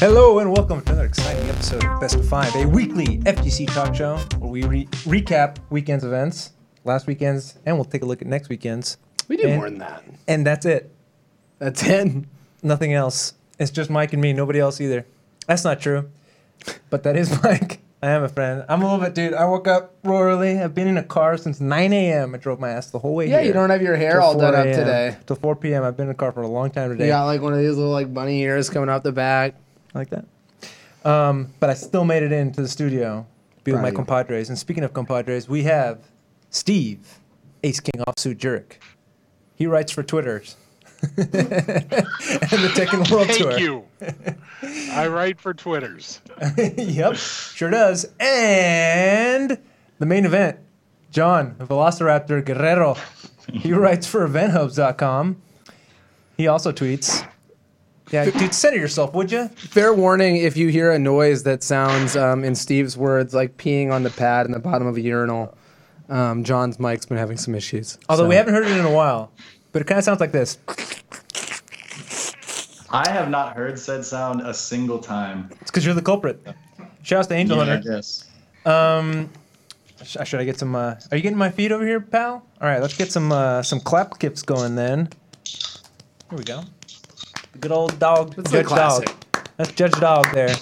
Hello and welcome to another exciting episode of Best of Five, a weekly FGC talk show where we re- recap weekend's events, last weekend's, and we'll take a look at next weekend's. We do And- more than that. And that's it. That's it. Nothing else. It's just Mike and me, nobody else either. That's not true. But that is Mike. I am a friend. I'm a little bit, dude. I woke up real early. I've been in a car since 9 a.m. I drove my ass the whole way Yeah, here. you don't have your hair all done up today. Till 4 p.m. I've been in a car for a long time today. You got like one of these little like bunny ears coming out the back. Like that. Um, but I still made it into the studio, be with my Proud compadres. And speaking of compadres, we have Steve, Ace King Offsuit Jurek. He writes for Twitters and the Tekken World Tour. Thank you. I write for Twitters. yep, sure does. And the main event, John Velociraptor Guerrero. He writes for EventHubs.com. He also tweets. Yeah, dude, center yourself, would you? Fair warning if you hear a noise that sounds, um, in Steve's words, like peeing on the pad in the bottom of a urinal. Um, John's mic's been having some issues. Although so- we haven't heard it in a while, but it kind of sounds like this. I have not heard said sound a single time. It's because you're the culprit. Shouts to Angel Yeah, Hunter. yes. Um, sh- should I get some? Uh, are you getting my feed over here, pal? All right, let's get some uh, some clap kicks going then. Here we go. Good old dog, That's Judge Dog. That's Judge Dog there.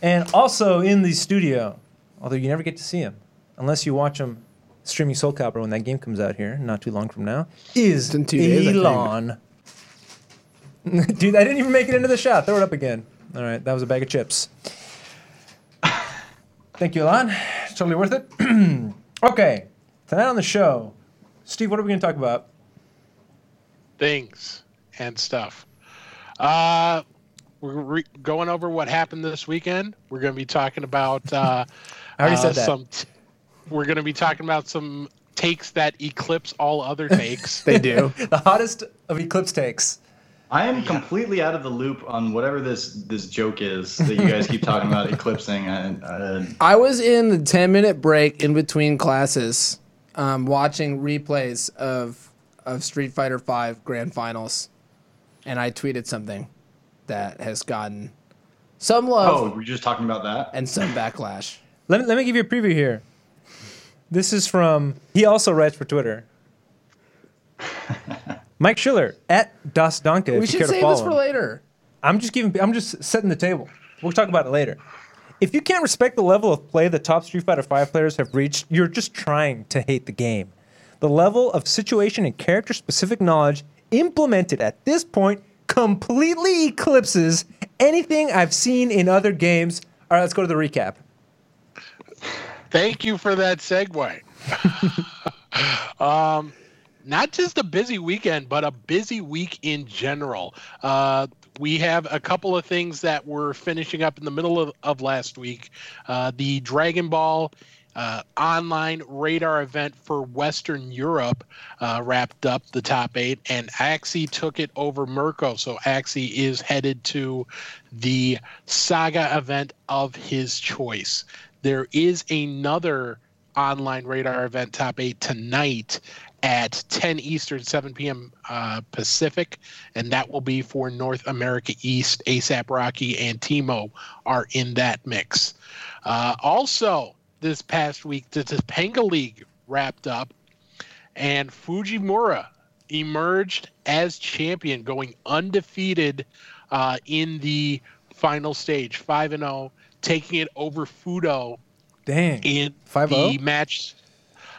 And also in the studio, although you never get to see him unless you watch him streaming Soul Calibur when that game comes out here, not too long from now, is in two days, I. Elon. Dude, I didn't even make it into the shot. Throw it up again. All right, that was a bag of chips. Thank you, Elon. It's totally worth it. okay, tonight on the show, Steve, what are we going to talk about? Things and stuff. Uh, we're re- going over what happened this weekend. We're going to be talking about. Uh, I already uh, said that. Some t- we're going to be talking about some takes that eclipse all other takes. They do. the hottest of Eclipse takes. I am completely out of the loop on whatever this this joke is that you guys keep talking about eclipsing. And uh, I was in the 10 minute break in between classes um, watching replays of, of Street Fighter V Grand Finals. And I tweeted something that has gotten some love oh, we're just talking about that. and some backlash. Let me, let me give you a preview here. This is from, he also writes for Twitter. Mike Schiller at Das Donka. we if you should care save follow this for him. later. I'm just giving. I'm just setting the table. We'll talk about it later. If you can't respect the level of play the top Street Fighter V players have reached, you're just trying to hate the game. The level of situation and character-specific knowledge implemented at this point completely eclipses anything I've seen in other games. All right, let's go to the recap. Thank you for that segue. um, not just a busy weekend, but a busy week in general. Uh, we have a couple of things that we're finishing up in the middle of, of last week. Uh, the Dragon Ball uh, online radar event for Western Europe uh, wrapped up the top eight, and Axie took it over Mirko. So Axie is headed to the Saga event of his choice. There is another online radar event top eight tonight at 10 Eastern, 7 p.m. Uh, Pacific, and that will be for North America East. ASAP Rocky and Timo are in that mix. Uh, also, this past week, the Topanga League wrapped up, and Fujimura emerged as champion, going undefeated uh, in the final stage, 5 and 0, taking it over Fudo Dang. in 5-0? the match.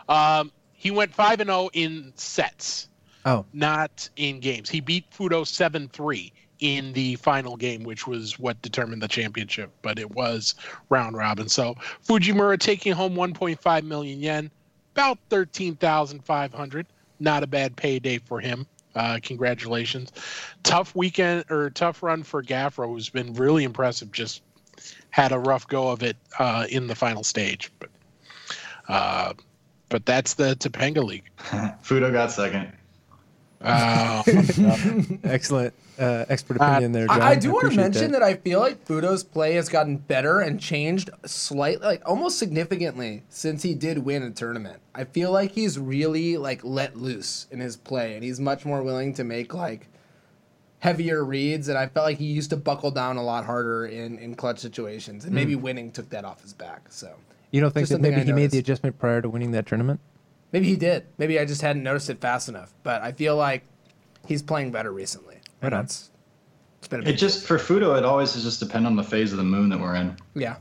Um, he went five and zero in sets, Oh, not in games. He beat Fudo seven three in the final game, which was what determined the championship. But it was round robin. So Fujimura taking home 1.5 million yen, about 13,500. Not a bad payday for him. Uh, congratulations. Tough weekend or tough run for Gaffro, who's been really impressive. Just had a rough go of it uh, in the final stage, but uh, but that's the Topanga League. Fudo got second. Uh, excellent uh, expert Uh, opinion there, John. I, I do want to mention that. I feel like Fudo's play has gotten better and changed slightly, like almost significantly since he did win a tournament. I feel like he's really like let loose in his play, and he's much more willing to make like heavier reads, and I felt like he used to buckle down a lot harder in, in clutch situations, and maybe winning took that off his back. So You don't think Just that maybe I he made the adjustment prior to winning that tournament? maybe he did. Maybe I just hadn't noticed it fast enough. But I feel like he's playing better recently. Right on. that's it's been a It big just for Fudo, it always is just depend on the phase of the moon that we're in. yeah.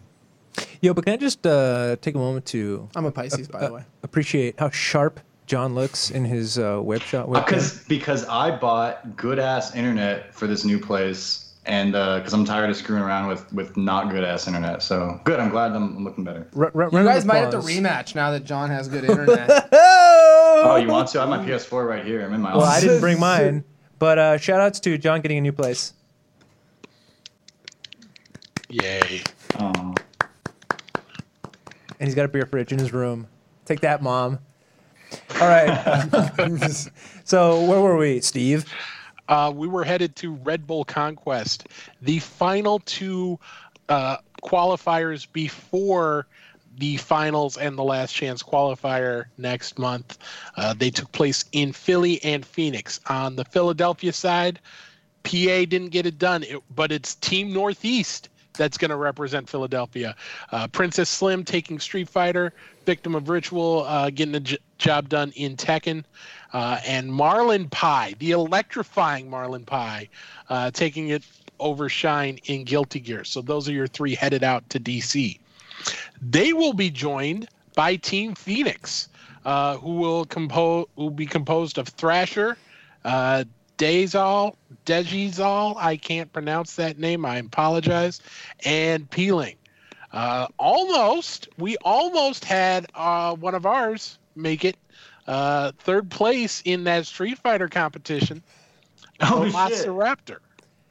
Yo, but can I just uh, take a moment to I'm a Pisces, by uh, the way. appreciate how sharp John looks in his uh, web shot? webcam? Because because I bought good ass internet for this new place, and because I'm tired of screwing around with with not good ass internet. So good. I'm glad I'm, I'm looking better. R- r- You guys might have to rematch now that John has good internet. Oh, you want to? I have my PS4 right here. I'm in my Well, I didn't bring mine, but uh, shout outs to John getting a new place. Yay. Oh. and he's got a beer fridge in his room. Take that, mom. All right. so where were we, Steve? uh, we were headed to Red Bull Conquest, the final two uh, qualifiers before the finals and the last chance qualifier next month. Uh, they took place in Philly and Phoenix. On the Philadelphia side, PA didn't get it done, it, but it's Team Northeast that's going to represent Philadelphia. Uh, Princess Slim taking Street Fighter, Victim of Ritual uh, getting the j- job done in Tekken, uh, and Marlin Pie, the electrifying Marlin Pie, uh, taking it over Shine in Guilty Gear. So those are your three headed out to DC. They will be joined by Team Phoenix, uh, who will compose will be composed of Thrasher, uh, Dazal, Dejizal, I can't pronounce that name, I apologize, and Peeling. Uh, almost, we almost had uh, one of ours make it uh, third place in that Street Fighter competition. Oh, the shit. Velociraptor.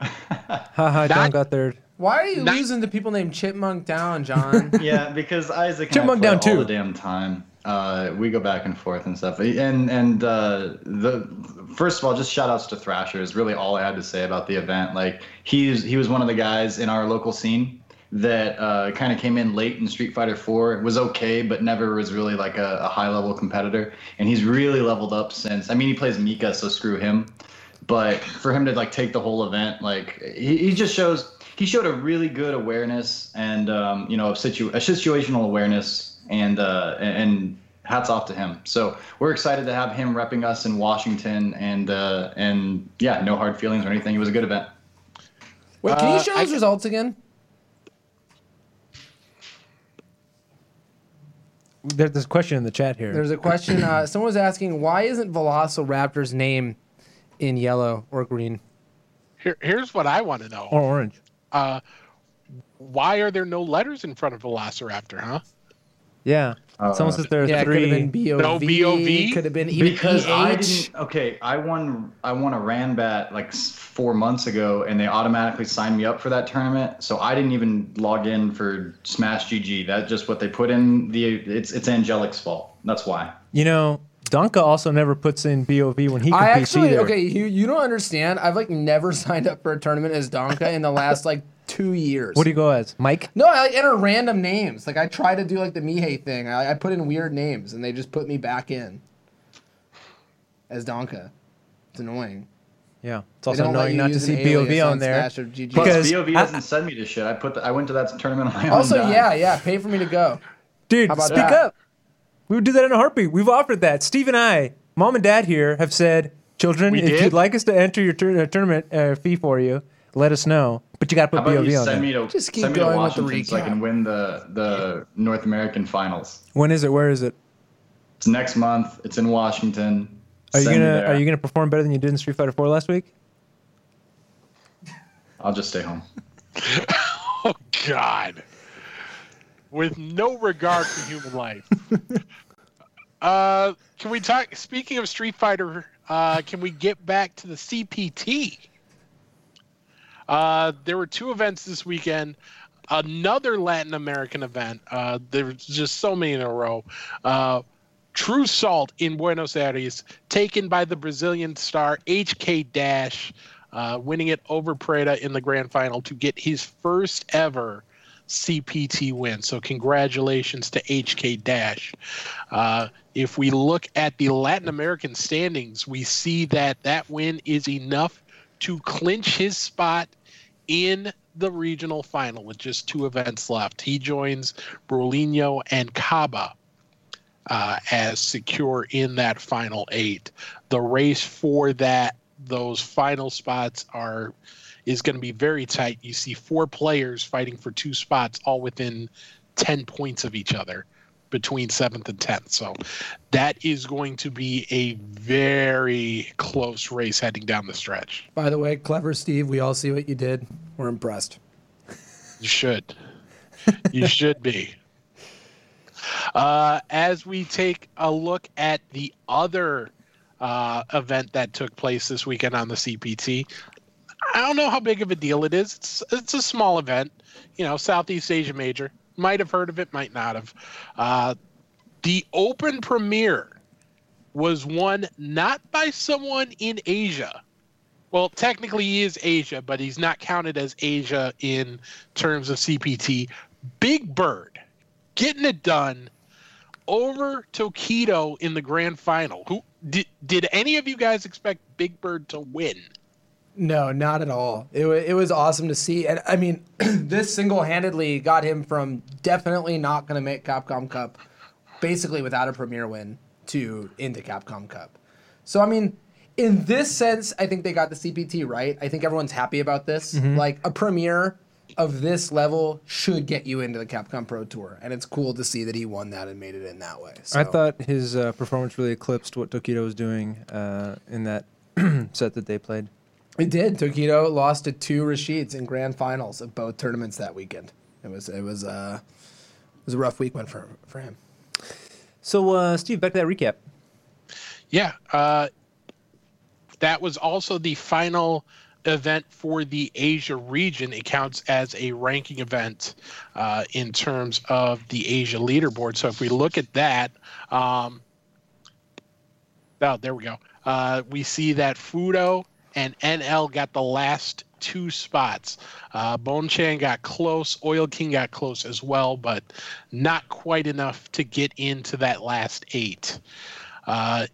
Haha, John Not- got third. Why are you Not- losing to people named Chipmunk Down, John? yeah, because Isaac and Chipmunk play down all too. the damn time. Uh, we go back and forth and stuff. And and uh, the first of all, just shout outs to Thrasher is really all I had to say about the event. Like he's he was one of the guys in our local scene that uh, kind of came in late in Street Fighter 4. Was okay, but never was really like a, a high level competitor. And he's really leveled up since. I mean, he plays Mika, so screw him. But for him to like take the whole event, like he, he just shows he showed a really good awareness and um, you know a, situ- a situational awareness and uh, and hats off to him. So we're excited to have him repping us in Washington and uh, and yeah, no hard feelings or anything. It was a good event. Wait, can Uh, you show I- those results again? There's a question in the chat here. There's a question. Uh, someone was asking, why isn't Velociraptor's name in yellow or green? Here, here's what I want to know. or orange. Uh, why are there no letters in front of Velociraptor, huh? Yeah. Someone says there are Yeah, it could three. have been BOV. No BOV? Could have been even because I didn't. Okay, I won. I won a Ranbat like four months ago, and they automatically signed me up for that tournament. So I didn't even log in for Smash GG. That's just what they put in the. It's it's Angelic's fault. That's why. You know, Donka also never puts in BOV when he competes I actually either. okay. You you don't understand. I've like never signed up for a tournament as Donka in the last like two years. What do you go as? Mike? No, I like enter random names. Like I try to do like the Mihei thing. I, I put in weird names and they just put me back in as Donka. It's annoying. Yeah. It's also annoying not to see an BOV on there. Smash or GG. Plus, Because BOV I- doesn't send me to shit. I put. The, I went to that tournament on my own. Also, yeah, yeah, pay for me to go. Dude, How about speak that? up. We would do that in a heartbeat. We've offered that. Steve and I, mom and dad here, have said, children, We if did? you'd like us to enter your tur- uh, tournament uh, fee for you, let us know. But you got to How put about BOV you on send there. me to Just keep send me to going with the Washington so I recap. can win the the North American finals. When is it? Where is it? It's next month. It's in Washington. Are you Send me gonna there. Are you gonna perform better than you did in Street Fighter 4 last week? I'll just stay home. Oh God! With no regard for human life. uh, can we talk? Speaking of Street Fighter, uh, can we get back to the CPT? Uh, there were two events this weekend. Another Latin American event. Uh, there's just so many in a row. Uh, True Salt in Buenos Aires, taken by the Brazilian star HK Dash, uh, winning it over Preda in the grand final to get his first ever CPT win. So, congratulations to HK Dash. Uh, if we look at the Latin American standings, we see that that win is enough to clinch his spot in the regional final with just two events left. He joins Brolynho and Kaba uh, as secure in that final eight. The race for that those final spots are is going to be very tight. You see four players fighting for two spots, all within ten points of each other between seventh and tenth. So that is going to be a very close race heading down the stretch. By the way, clever Steve, we all see what you did. We're impressed. You should. you should be. Uh, as we take a look at the other uh, event that took place this weekend on the CPT, I don't know how big of a deal it is. It's it's a small event, you know, Southeast Asia Major. Might have heard of it, might not have. Uh, the Open Premier was won not by someone in Asia. Well, technically he is Asia, but he's not counted as Asia in terms of CPT. Big Bird getting it done over Tokido in the grand final. Who did, did any of you guys expect Big Bird to win? No, not at all. It, wa- it was awesome to see. And I mean, this single handedly got him from definitely not going to make Capcom Cup, basically without a premier win, to into Capcom Cup. So, I mean, in this sense, I think they got the CPT right. I think everyone's happy about this. Like, a premier of this level should get you into the Capcom Pro Tour. And it's cool to see that he won that and made it in that way. So. I thought his uh, performance really eclipsed what Tokido was doing uh, in that set that they played. It did. Tokido lost to two Rashids in grand finals of both tournaments that weekend. It was it was uh it was a rough week one for for him. So, uh, Steve, back to that recap. Yeah, uh, that was also the final event for the Asia region. It counts as a ranking event uh, in terms of the Asia leaderboard. So if we look at that, um, oh, there we go. Uh, we see that Fudo and NL got the last two spots. Uh, Bonchan got close. Oil King got close as well, but not quite enough to get into that last eight. Uh,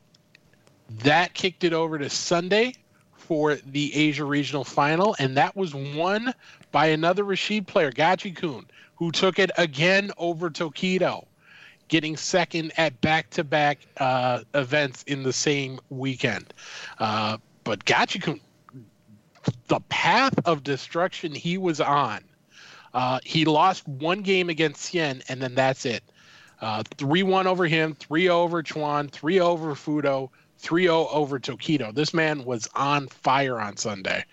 that kicked it over to Sunday for the Asia Regional Final, and that was won by another Rashid player, Gachikun, who took it again over Tokido, getting second at back-to-back uh, events in the same weekend. Uh, but Gachikun, the path of destruction he was on, uh, he lost one game against Xian, and then that's it. Uh, 3 1 over him, 3 over Chuan, 3 over Fudo, 3 0 over Tokido. This man was on fire on Sunday.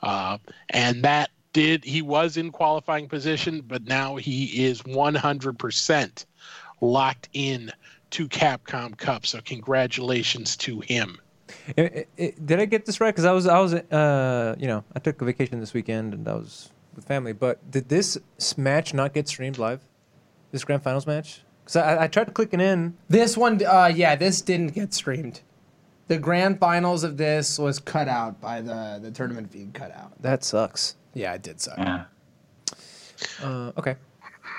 Uh, and that did, he was in qualifying position, but now he is 100% locked in to Capcom Cup. So congratulations to him. I- I- I- did I get this right? Because I was, I was, uh, you know, I took a vacation this weekend and I was with family. But did this match not get streamed live? This grand finals match? Because I, I tried clicking in. This one uh yeah, this didn't get streamed. The grand finals of this was cut out by the the tournament feed cut out. That sucks. Yeah, it did suck. Yeah. Uh, okay,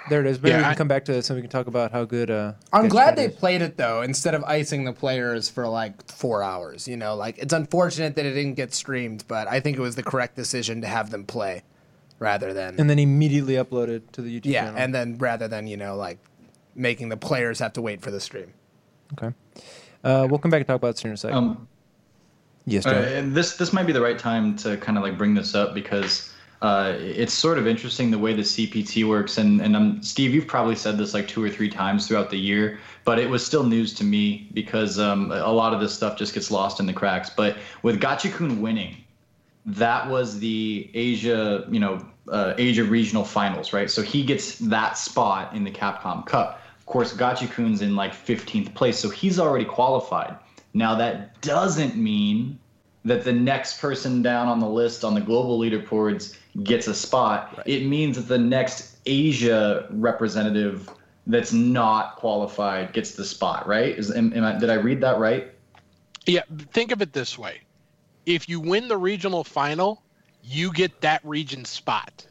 there it is. Maybe Yeah, we can I- come back to this and we can talk about how good. Uh, I'm glad they is. played it though, instead of icing the players for like four hours. You know, like it's unfortunate that it didn't get streamed, but I think it was the correct decision to have them play rather than and then immediately uploaded to the YouTube yeah, channel. and then rather than you know like making the players have to wait for the stream. okay. Uh, we'll come back and talk about this in a second. Um, yes, Uh, and this this might be the right time to kind of like bring this up because uh, it's sort of interesting the way the CPT works. And and um, Steve, you've probably said this like two or three times throughout the year, but it was still news to me because um, a lot of this stuff just gets lost in the cracks. But with Gachikun winning, that was the Asia, you know, uh, Asia regional finals, right? So he gets that spot in the Capcom Cup. Of course, Gachikun's in like 15th place, so he's already qualified. Now that doesn't mean that the next person down on the list on the global leaderboards gets a spot. It means that the next Asia representative that's not qualified gets the spot, right? Is am, am I, did I read that right? Yeah, think of it this way. If you win the regional final, you get that region spot.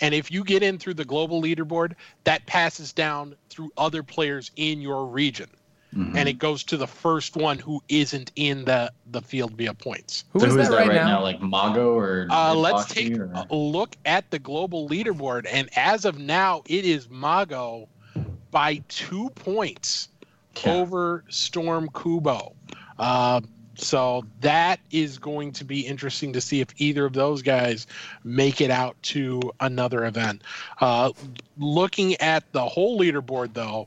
And if you get in through the global leaderboard, that passes down through other players in your region. Mhm. and it goes to the first one who isn't in the the field via points. Who so is who that, is that right, right, now? now? Like Mago or Uh, let's take or- a look at the global leaderboard, and as of now, it is Mago by two points Yeah. over Storm Kubo. Uh, so that is going to be interesting to see if either of those guys make it out to another event. Uh, looking at the whole leaderboard, though,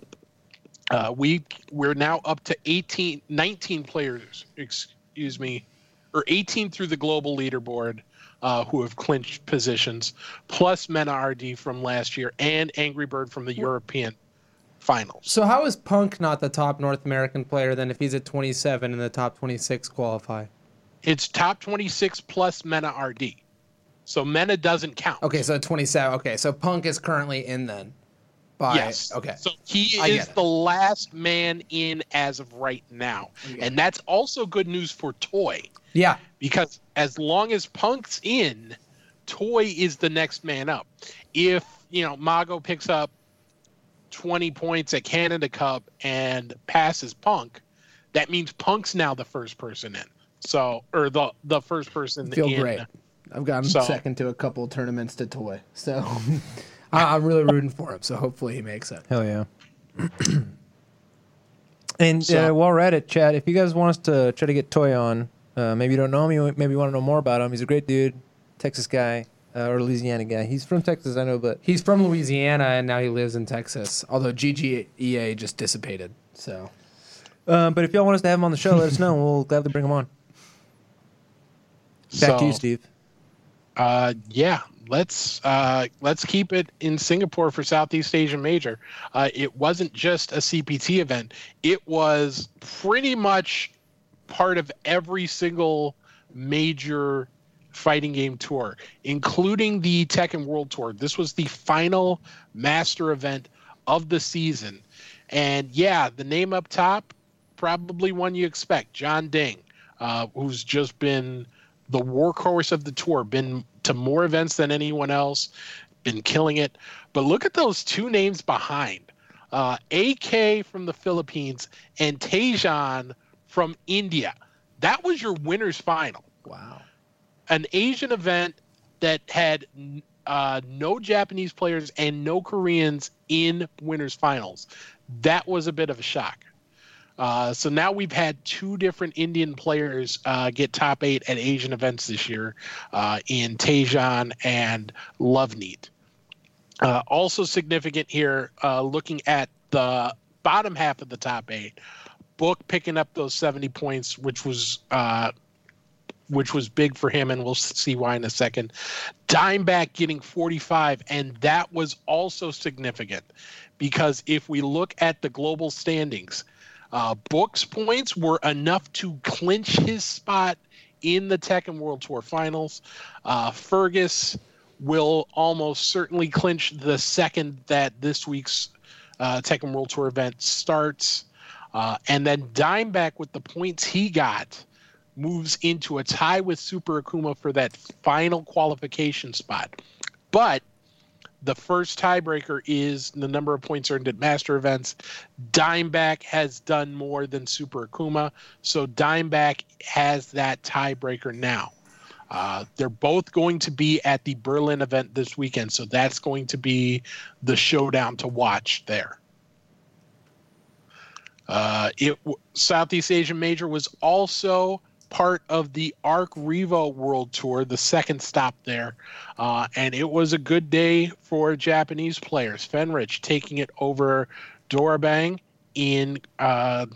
uh, we we're now up to 18, 19 players. Excuse me, or 18 through the global leaderboard. Uh, who have clinched positions, plus Mena RD from last year and Angry Bird from the European finals. So how is Punk not the top North American player then if he's at 27 and the top 26 qualify? It's top 26 plus Mena RD. So Mena doesn't count. Okay, so 27. Okay, so Punk is currently in then. By, Yes. Okay. So he I is the last man in as of right now. And that's also good news for Toy Yeah. because as long as Punk's in, Toy is the next man up. If, you know, Mago picks up 20 points at Canada Cup and passes Punk, that means Punk's now the first person in. So, or the the first person Feel in. great. I've gotten So- second to a couple tournaments to toy. So I- I'm really rooting for him. So hopefully he makes it. Hell yeah. and So- uh, while we're at it, Chad, if you guys want us to try to get Toy on, uh, maybe you don't know him, you maybe you want to know more about him. He's a great dude, Texas guy uh, or Louisiana guy. He's from Texas, I know, but He's from Louisiana and now he lives in Texas. Although GGEA just dissipated. So uh, but if y'all want us to have him on the show, let us know. and We'll gladly bring him on. Back to you, Steve. Uh, yeah, let's uh, let's keep it in Singapore for Southeast Asian Major. Uh, it wasn't just a CPT event; it was pretty much part of every single major fighting game tour, including the Tekken World Tour. This was the final master event of the season, and yeah, the name up top, probably one you expect, Jeondding, uh, who's just been the workhorse of the tour, been to more events than anyone else, been killing it. But look at those two names behind uh, AK from the Philippines and Tejan from India. That was your winner's final. wow. An Asian event that had uh, no Japanese players and no Koreans in winners finals. That was a bit of a shock. Uh, so now we've had two different Indian players uh, get top eight at Asian events this year uh, in Tejan and Loveneat. Uh, also significant here, uh, looking at the bottom half of the top eight, Book picking up those 70 points, which was uh, which was big for him, and we'll see why in a second. Dimeback getting 45, and that was also significant because if we look at the global standings, uh, Book's points were enough to clinch his spot in the Tekken World Tour Finals. Uh, Fergus will almost certainly clinch the second that this week's uh, Tekken World Tour event starts. Uh, and then Dimeback, with the points he got, moves into a tie with Super Akuma for that final qualification spot. But the first tiebreaker is the number of points earned at master events. Dimeback has done more than Super Akuma, so Dimeback has that tiebreaker now. Uh, they're both going to be at the Berlin event this weekend, so that's going to be the showdown to watch there. Uh, it Southeast Asian Major was also part of the Arc Revo World Tour, the second stop there, uh, and it was a good day for Japanese players. Fenrich taking it over Dorabang in. Uh,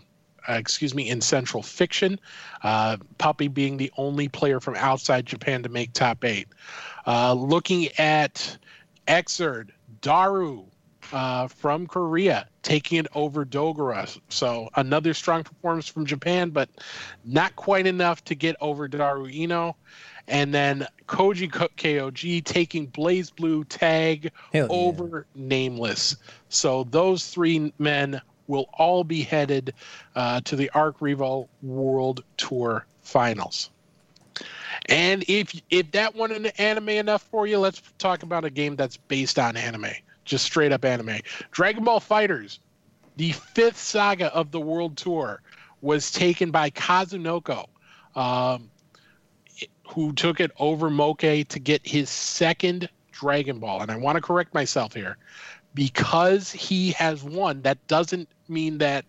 excuse me, in Central Fiction, uh, Puppy being the only player from outside Japan to make top eight. Uh, looking at Exerd, Daru uh, from Korea taking it over Dogura. So another strong performance from Japan, but not quite enough to get over Daru Ino. And then Koji KOG taking BlazBlue tag Hell yeah. over Nameless. So those three men will all be headed uh, to the Arc Revo World Tour Finals. And if if that wasn't anime enough for you, let's talk about a game that's based on anime, just straight up anime. Dragon Ball FighterZ, the fifth saga of the World Tour was taken by Kazunoko, um, who took it over Moke to get his second Dragon Ball. And I want to correct myself here. Because he has won, that doesn't mean that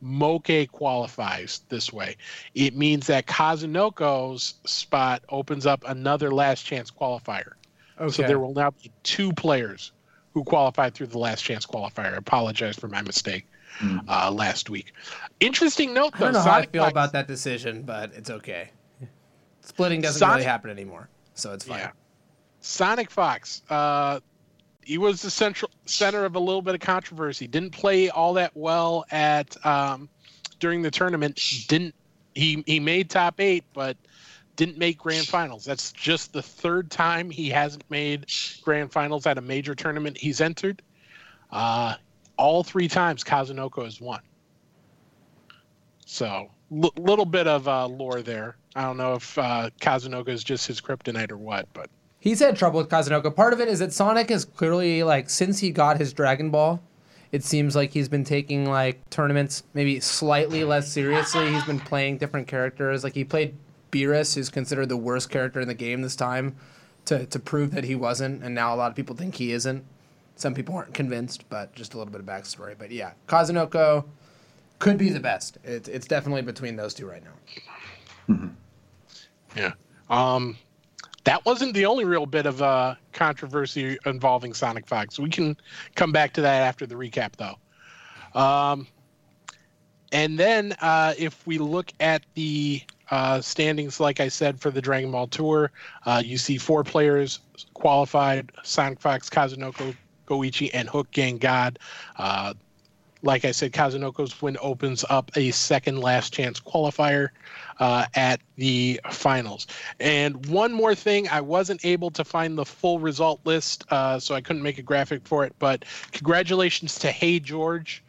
Moke qualifies this way. It means that Kazunoko's spot opens up another last chance qualifier. Okay. So there will now be two players who qualified through the last chance qualifier. I apologize for my mistake uh, last week. Interesting note, I though. don't know how I feel Fox- about that decision, but it's okay. Splitting doesn't Sonic- really happen anymore, so it's fine. Yeah. Sonic Fox. Uh, he was the central center of a little bit of controversy. Didn't play all that well at um, during the tournament. Didn't he? He made top eight, but didn't make grand finals. That's just the third time he hasn't made grand finals at a major tournament he's entered. Uh, all three times Kazunoko has won. So l- little bit of uh, lore there. I don't know if uh, Kazunoko is just his kryptonite or what, but He's had trouble with Kazunoko. Part of it is that Sonic is clearly like since he got his Dragon Ball, it seems like he's been taking like tournaments maybe slightly less seriously. He's been playing different characters. Like he played Beerus, who's considered the worst character in the game this time, to to prove that he wasn't, and now a lot of people think he isn't. Some people aren't convinced, but just a little bit of backstory. But yeah, Kazunoko could be the best. It's it's definitely between those two right now. Yeah. Um, that wasn't the only real bit of uh, controversy involving Sonic Fox. We can come back to that after the recap, though. Um, and then uh, if we look at the uh, standings, like I said, for the Dragon Ball Tour, uh, you see four players qualified Sonic Fox, Kazunoko, Goichi, and Hook Gang God. Uh, like I said, Kazunoko's win opens up a second last chance qualifier uh, at the finals. And one more thing, I wasn't able to find the full result list, uh, so I couldn't make a graphic for it. But congratulations to Hey George.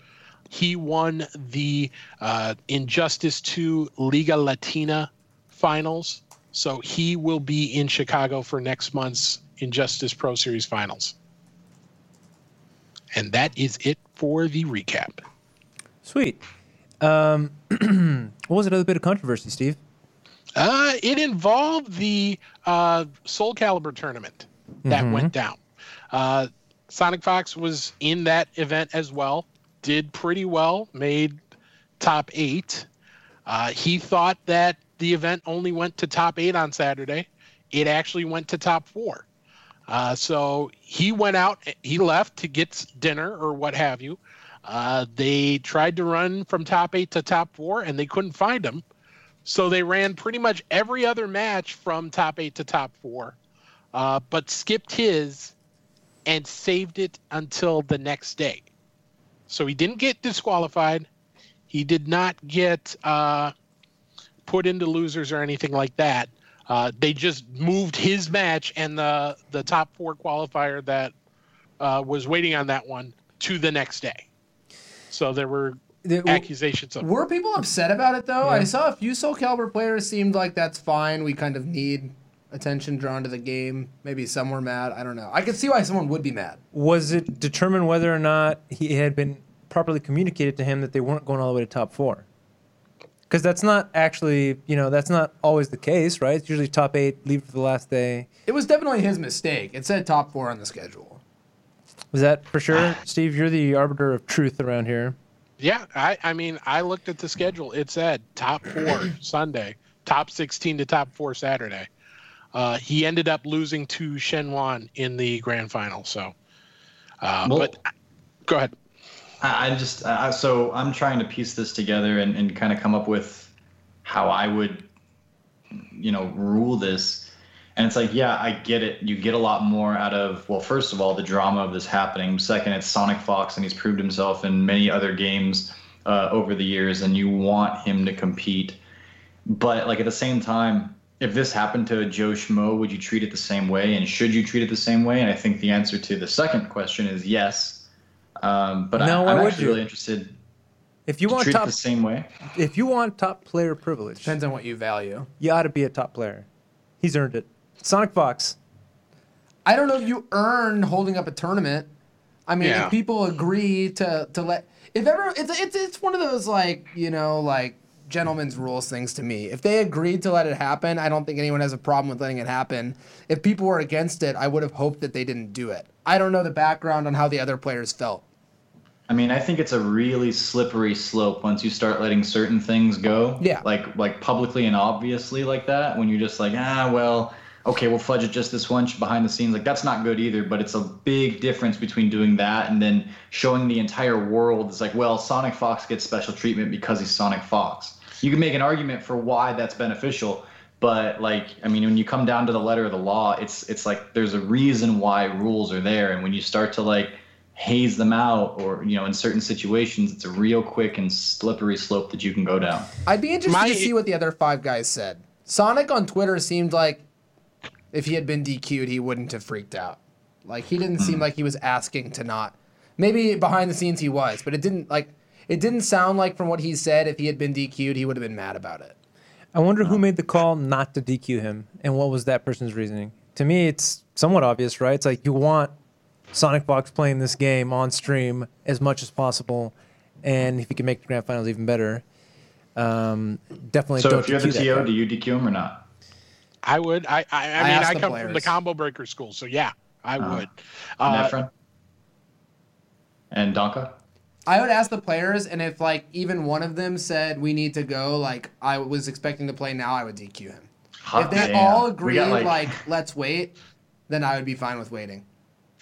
He won the uh, Injustice 2 Liga Latina finals. So he will be in Chicago for next month's Injustice Pro Series finals. And that is it for the recap. Sweet. Um, what was another bit of controversy, Steve? Uh, it involved the uh, Soul Calibur tournament that went down. Uh, Sonic Fox was in that event as well. Did pretty well. Made top eight. Uh, he thought that the event only went to top eight on Saturday. It actually went to top four. Uh, so he went out. He left to get dinner or what have you. Uh, they tried to run from top eight to top four, and they couldn't find him. So they ran pretty much every other match from top eight to top four, uh, but skipped his and saved it until the next day. So he didn't get disqualified. He did not get uh, put into losers or anything like that. Uh, they just moved his match and the the top four qualifier that uh, was waiting on that one to the next day. So there were The- accusations of Were people upset about it though? I saw a few Soul Calibur players seemed like that's fine. We kind of need attention drawn to the game. Maybe some were mad. I don't know. I could see why someone would be mad. Was it determined whether or not he had been properly communicated to him that they weren't going all the way to top four? Because that's not actually, you know, that's not always the case, right? It's usually top eight, leave for the last day. It was definitely his mistake. It said top four on the schedule. Was that for sure, Steve? You're the arbiter of truth around here. Yeah, I, I mean, I looked at the schedule. It said top four Sunday, top 16 to top four Saturday. Uh, he ended up losing to Shen Wan in the grand final. So, uh, Well- but go ahead. I just I, so I'm trying to piece this together and, and kind of come up with how I would, you know, rule this. And it's like, yeah, I get it. You get a lot more out of well, first of all, the drama of this happening. Second, it's Sonic Fox, and he's proved himself in many other games uh, over the years, and you want him to compete. But like at the same time, if this happened to Joe Schmo, would you treat it the same way? And should you treat it the same way? And I think the answer to the second question is yes. Um, but No, I, why I'm would actually you? really interested If you to want treat top, it the same way. if you want top player privilege, Depends on what you value. you ought to be a top player. He's earned it. Sonic Fox. I don't know if you earn holding up a tournament. I mean, Yeah. if people agree to to let if ever it's it's it's one of those like you know like gentlemen's rules things to me. If they agreed to let it happen, I don't think anyone has a problem with letting it happen. If people were against it, I would have hoped that they didn't do it. I don't know the background on how the other players felt. I mean, I think it's a really slippery slope once you start letting certain things go. Yeah. Like like publicly and obviously like that. When you're just like, ah, well, okay, we'll fudge it just this once behind the scenes. Like that's not good either. But it's a big difference between doing that and then showing the entire world. It's like, well, Sonic Fox gets special treatment because he's Sonic Fox. You can make an argument for why that's beneficial. But like, I mean, when you come down to the letter of the law, it's it's like there's a reason why rules are there, and when you start to like haze them out or you know in certain situations it's a real quick and slippery slope that you can go down I'd be interested My- to see what the other five guys said. Sonic on Twitter seemed like if he had been DQ'd, he wouldn't have freaked out. Like he didn't seem hmm. like he was asking to not. Maybe behind the scenes he was, but it didn't like it didn't sound like from what he said if he had been DQ'd, he would have been mad about it. I wonder who made the call not to DQ him and what was that person's reasoning. To me, it's somewhat obvious, right? It's like you want Sonic Fox playing this game on stream as much as possible, and if you can make the grand finals even better, um, definitely so don't if you're the DQ that to do you dq him or not I would. I. I, I, I mean, I the come from the combo breaker school, so yeah, I Uh-huh. would. Uh, Nefron? and donka I would ask the players, and if like even one of them said we need to go, like I was expecting to play now, I would DQ him. Hot if they damn. all We agreed, like, like, let's wait, then I would be fine with waiting.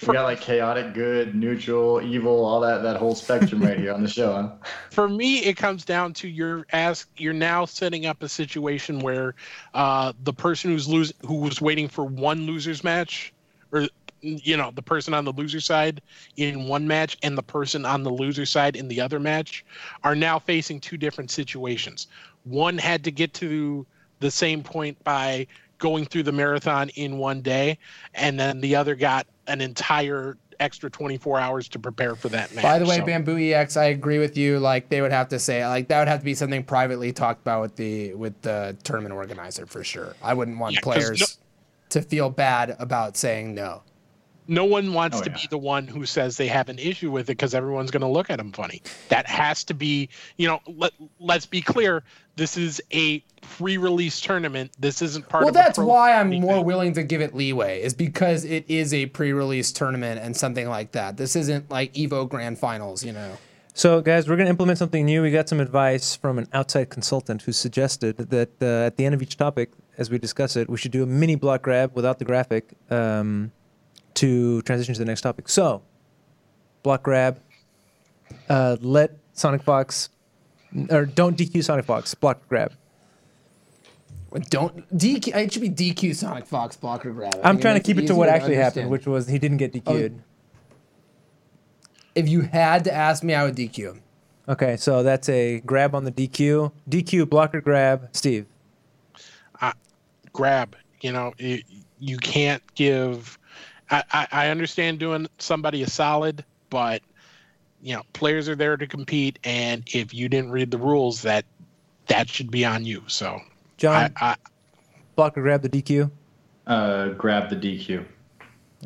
we got like chaotic good neutral evil all that that whole spectrum right here on the show huh? for me, it comes down to you're ask. You're now setting up a situation where uh, the person who's lose who was waiting for one losers match, or you know the person on the loser side in one match and the person on the loser side in the other match are now facing two different situations. One had to get to the same point by going through the marathon in one day, and then the other got an entire extra 24 hours to prepare for that match. By the way, So- Bamboo EX, I agree with you. Like they would have to say, like that would have to be something privately talked about with the with the tournament organizer for sure. I wouldn't want Yeah, players no- to feel bad about saying no. No one wants Oh, to yeah. be the one who says they have an issue with it because everyone's going to look at them funny. That has to be, you know, let, let's be clear. This is a pre-release tournament. This isn't part Well, of a that's why I'm anything. more willing to give it leeway, is because it is a pre-release tournament and something like that. This isn't like Evo Grand Finals, you know. So, guys, we're going to implement something new. We got some advice from an outside consultant who suggested that uh, at the end of each topic, as we discuss it, we should do a mini block grab without the graphic um, to transition to the next topic. So, block grab, uh, let Sonic Fox, or don't DQ Sonic Fox, block grab. Don't DQ. It should be DQ Sonic Fox blocker grab. I I'm think trying to makes keep it to what easier actually happened, understand. which was he didn't get DQ'd. if you had to ask me, I would DQ him. Okay, so that's a grab on the DQ. DQ, blocker grab, Steve. grab. You know, you, you can't give. I, I, I understand doing somebody a solid, but you know, players are there to compete, and if you didn't read the rules, that that should be on you. So, John, I, I, blocker grab the DQ. uh grab the dq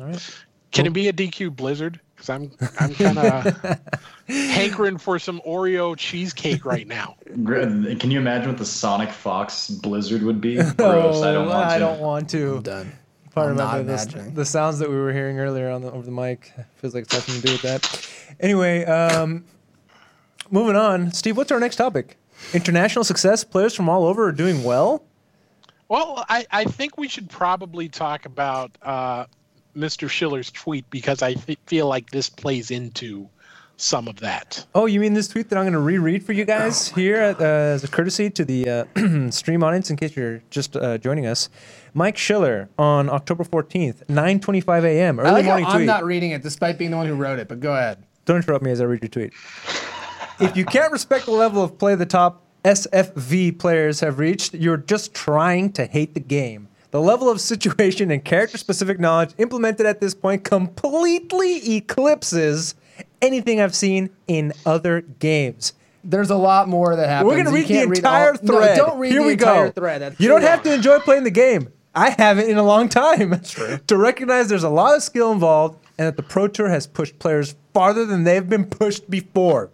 All right. can it be a DQ Blizzard? Because I'm I'm kind of hankering for some Oreo cheesecake right now. Can you imagine what the sonic fox blizzard would be gross i don't want to I don't want to. I'm done. If I I'm not remember the, imagining. the sounds that we were hearing earlier on the, over the mic, feels like it's something to do with that. Anyway, um, moving on. Steve, what's our next topic? International success. Players from all over are doing well. Well, I, I think we should probably talk about uh, Mr. Schiller's tweet because I f- feel like this plays into some of that. Oh, you mean this tweet that I'm going to reread for you guys here at, uh, as a courtesy to the uh, stream audience in case you're just uh, joining us? Mike Schiller on October 14th, 9:25 a.m. I Early like how morning I'm not reading it, despite being the one who wrote it. But go ahead. Don't interrupt me as I read your tweet. if you can't respect the level of play the top SFV players have reached, you're just trying to hate the game. The level of situation and character specific knowledge implemented at this point completely eclipses anything I've seen in other games. There's a lot more that happens. We're going to read the entire all- thread. No, don't read Here the we entire go. thread. That's you don't have to enjoy playing the game. I haven't in a long time. That's true. to recognize there's a lot of skill involved and that the Pro Tour has pushed players farther than they've been pushed before.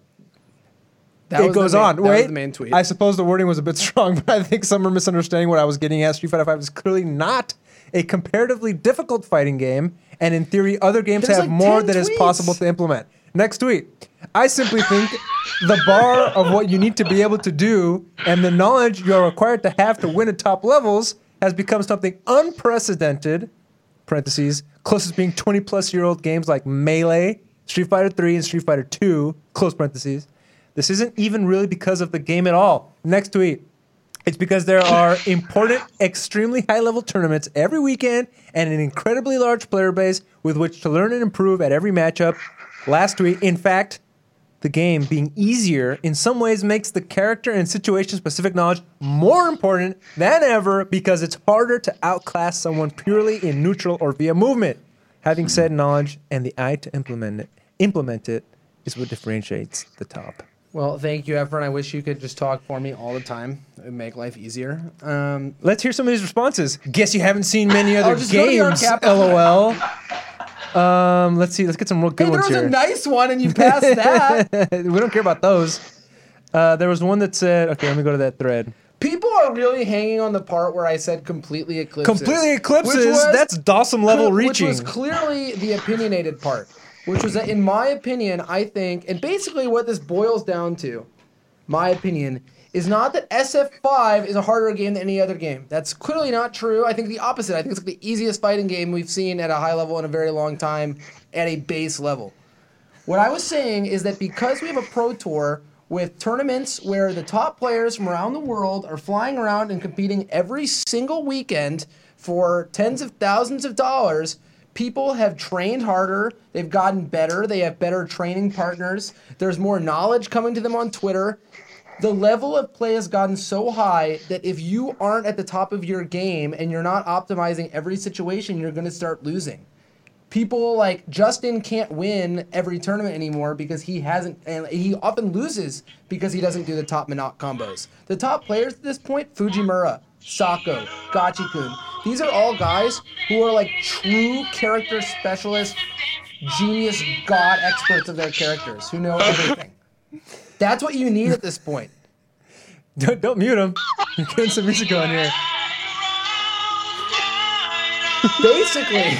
That it goes main- on. that Wait, was the main tweet. I suppose the wording was a bit strong, but I think some are misunderstanding what I was getting at. Street Fighter Five is clearly not a comparatively difficult fighting game, and in theory, other games There's have like more 10 that is tweets. possible to implement. Next tweet. I simply think the bar of what you need to be able to do and the knowledge you are required to have to win at top levels has become something unprecedented parentheses, closest being 20 plus year old games like Melee, Street Fighter 3, and Street Fighter 2, close parentheses. This isn't even really because of the game at all. Next tweet. It's because there are important, extremely high level tournaments every weekend and an incredibly large player base with which to learn and improve at every matchup. Last week. In fact, the game being easier in some ways makes the character and situation specific knowledge more important than ever because it's harder to outclass someone purely in neutral or via movement. Having said knowledge and the eye to implement it, implement it is what differentiates the top. Well, thank you, Efren. I wish you could just talk for me all the time. It would make life easier. Um, Let's hear some of these responses. Guess you haven't seen many other just go to your games. LOL. Um, let's see. Let's get some real good hey, there ones was here. a nice one, and you passed that. we don't care about those. Uh, there was one that said, "Okay, let me go to that thread." People are really hanging on the part where I said completely eclipses. Completely eclipses. was- That's Dawson level Which reaching. was clearly the opinionated part, which was that, in my opinion, I think, and basically what this boils down to, my opinion, is not that SF5 is a harder game than any other game. That's clearly not true. I think the opposite. I think it's like the easiest fighting game we've seen at a high level in a very long time at a base level. What I was saying is that because we have a pro tour with tournaments where the top players from around the world are flying around and competing every single weekend for tens of thousands of dollars, people have trained harder, they've gotten better, they have better training partners, there's more knowledge coming to them on Twitter. The level of play has gotten so high that if you aren't at the top of your game and you're not optimizing every situation, you're going to start losing people like Justin can't win every tournament anymore because he hasn't, and he often loses because he doesn't do the top Minot combos. The top players at this point, Fujimura, Sako, Gachikun, these are all guys who are like true character specialists, genius god experts of their characters who know everything. That's what you need at this point. don't, don't mute him. You're getting some music on here. Basically,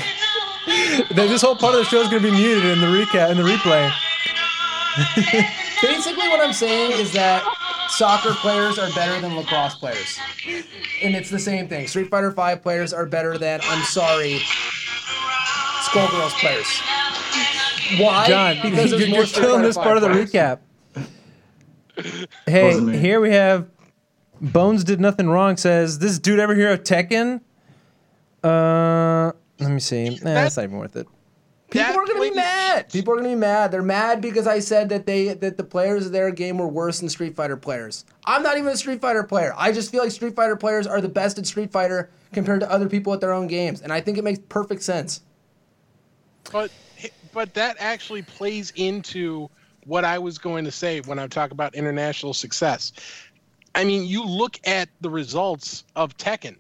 This whole part of the show is going to be muted in the recap in the replay. basically what I'm saying is that soccer players are better than lacrosse players. And it's the same thing. Street Fighter 5 players are better than, I'm sorry, Skullgirls players. Why? John, because you're, there's more you're killing this part of the players. recap. Hey, here we have Bones did nothing wrong. Says this dude ever hear of Tekken? Uh, let me see. Nah, that's not even worth it. People That are gonna be plays- mad. People are gonna be mad. They're mad because I said that they that the players of their game were worse than Street Fighter players. I'm not even a Street Fighter player. I just feel like Street Fighter players are the best at Street Fighter compared to other people at their own games, and I think it makes perfect sense. But but that actually plays into what I was going to say when I talk about international success. I mean, you look at the results of Tekken,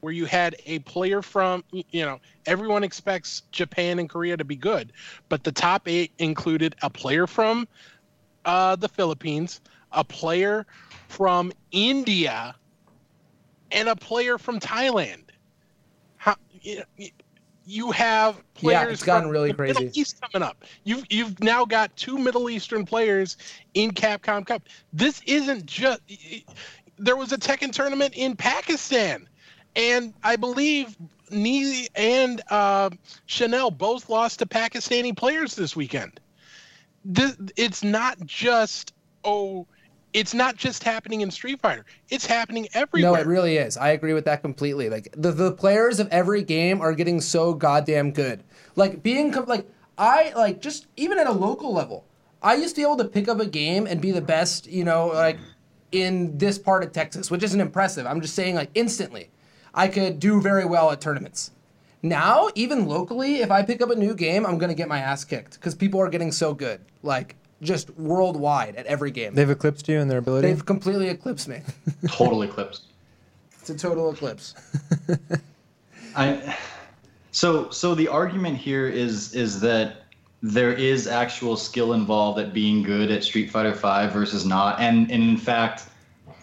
where you had a player from, you know everyone expects Japan and Korea to be good, but the top eight included a player from uh, the Philippines, a player from India, and a player from Thailand. How you, you have players Yeah, it's gotten really the Middle crazy. East coming up. You've you've now got two Middle Eastern players in Capcom Cup. This isn't just. There was a Tekken tournament in Pakistan, and I believe Knee and uh, Chanel both lost to Pakistani players this weekend. This, it's not just oh, it's not just happening in Street Fighter. It's happening everywhere. No, it really is. I agree with that completely. Like the, the players of every game are getting so goddamn good. Like being com- like I like just even at a local level. I used to be able to pick up a game and be the best, you know, like in this part of Texas, which isn't impressive. I'm just saying like instantly. I could do very well at tournaments. Now, even locally, if I pick up a new game, I'm gonna get my ass kicked because people are getting so good, like just worldwide at every game. They've eclipsed you in their ability. They've completely eclipsed me. Total eclipse. It's a total eclipse. I So so the argument here is is that there is actual skill involved at being good at Street Fighter V versus not, and, and in fact,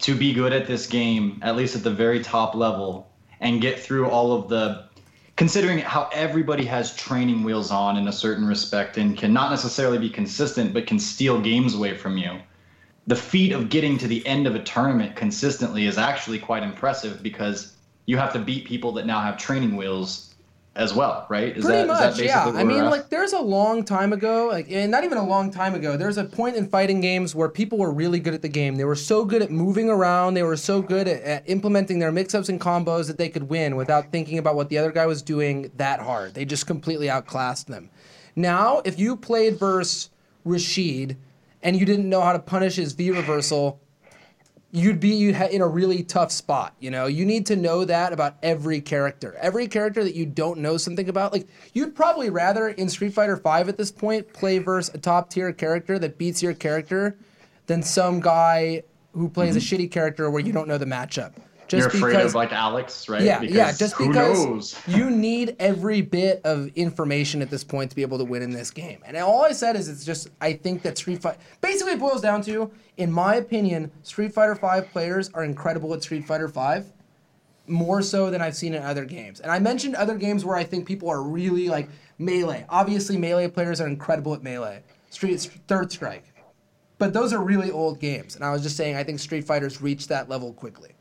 to be good at this game, at least at the very top level, and get through all of the considering how everybody has training wheels on in a certain respect and can not necessarily be consistent but can steal games away from you the feat of getting to the end of a tournament consistently is actually quite impressive because you have to beat people that now have training wheels as well, right? Is Pretty that, much, yeah. I mean, like, there's a long time ago, like, and not even a long time ago. There's a point in fighting games where people were really good at the game. They were so good at moving around. They were so good at, at implementing their mix-ups and combos that they could win without thinking about what the other guy was doing that hard. They just completely outclassed them. Now, if you played versus Rashid and you didn't know how to punish his V reversal you'd be you in a really tough spot. You know, you need to know that about every character. Every character that you don't know something about, like you'd probably rather in Street Fighter Five at this point play versus a top tier character that beats your character than some guy who plays mm-hmm. a shitty character where you don't know the matchup. Just You're afraid because, of like Alex, right? Yeah, because yeah. Just because you need every bit of information at this point to be able to win in this game. And all I said is, it's just I think that Street Fighter basically it boils down to, in my opinion, Street Fighter Five players are incredible at Street Fighter Five, more so than I've seen in other games. And I mentioned other games where I think people are really like melee. Obviously, melee players are incredible at melee. Street Third Strike. But those are really old games, and I was just saying I think Street Fighters reached that level quickly.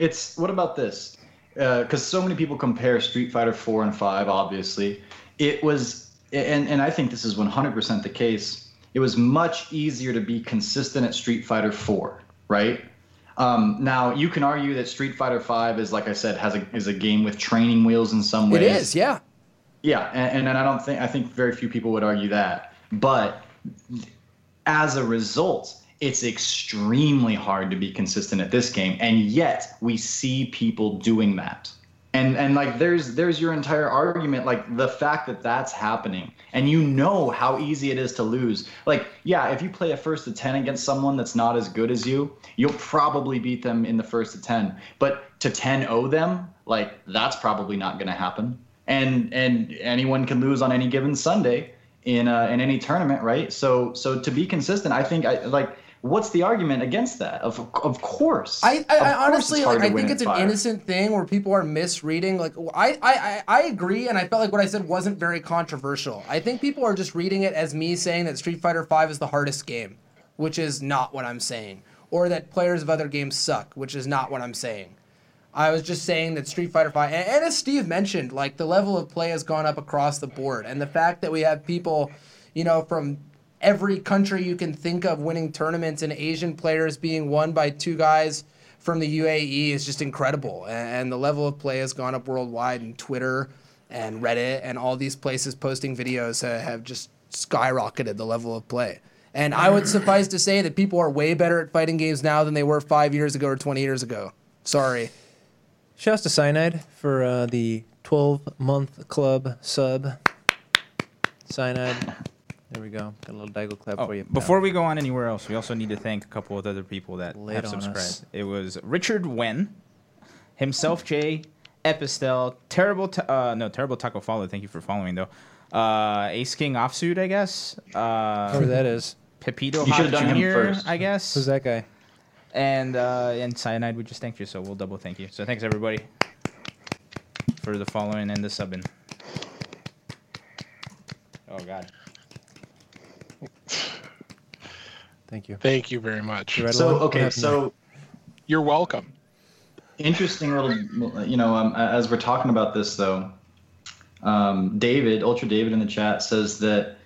It's what about this? Because uh, so many people compare Street Fighter Four and Five. Obviously, it was, and and I think this is 100% the case. It was much easier to be consistent at Street Fighter Four, right? Um, now you can argue that Street Fighter Five is, like I said, has a is a game with training wheels in some ways. It is, yeah. Yeah, and, and I don't think I think very few people would argue that, but as a result, it's extremely hard to be consistent at this game and yet we see people doing that. And and like there's there's your entire argument like the fact that that's happening and you know how easy it is to lose. Like yeah if you play a first to 10 against someone that's not as good as you you'll probably beat them in the first to 10 but to 10-0 them like that's probably not going to happen. And and anyone can lose on any given sunday in uh, in any tournament right? So so to be consistent i think i like what's the argument against that? Of of course. I, I, I honestly like I think it's an innocent thing where people are misreading. Like I, I I agree, and I felt like what I said wasn't very controversial. I think people are just reading it as me saying that Street Fighter V is the hardest game, which is not what I'm saying, or that players of other games suck, which is not what I'm saying. I was just saying that Street Fighter V, and, and as Steve mentioned, like the level of play has gone up across the board, and the fact that we have people, you know, from every country you can think of winning tournaments and Asian players being won by two guys from the UAE is just incredible. And the level of play has gone up worldwide, and Twitter and Reddit and all these places posting videos have just skyrocketed the level of play. And I would suffice to say that people are way better at fighting games now than they were five years ago or 20 years ago. Sorry. Shouts to Cyanide for uh, the 12 month club sub. Cyanide. There we go. Got a little Daigo clap oh, for you. Before we go on anywhere else, we also need to thank a couple of other people that Laid have subscribed. Us. It was Richard Wen, himself, Jay, Epistel, terrible, ta- uh, no, terrible taco follow. Thank you for following though. Uh, Ace King offsuit, I guess. Uh, Whoever that is. Pepito you Hot Junior, I guess. Who's that guy? And uh, and Cyanide, we just thanked you, so we'll double thank you. So thanks everybody for the following and the subbing. Oh God. Thank you. Thank you very much. So okay, so you're welcome. Interesting little, you know, um, as we're talking about this though, um, David, Ultra David in the chat says that,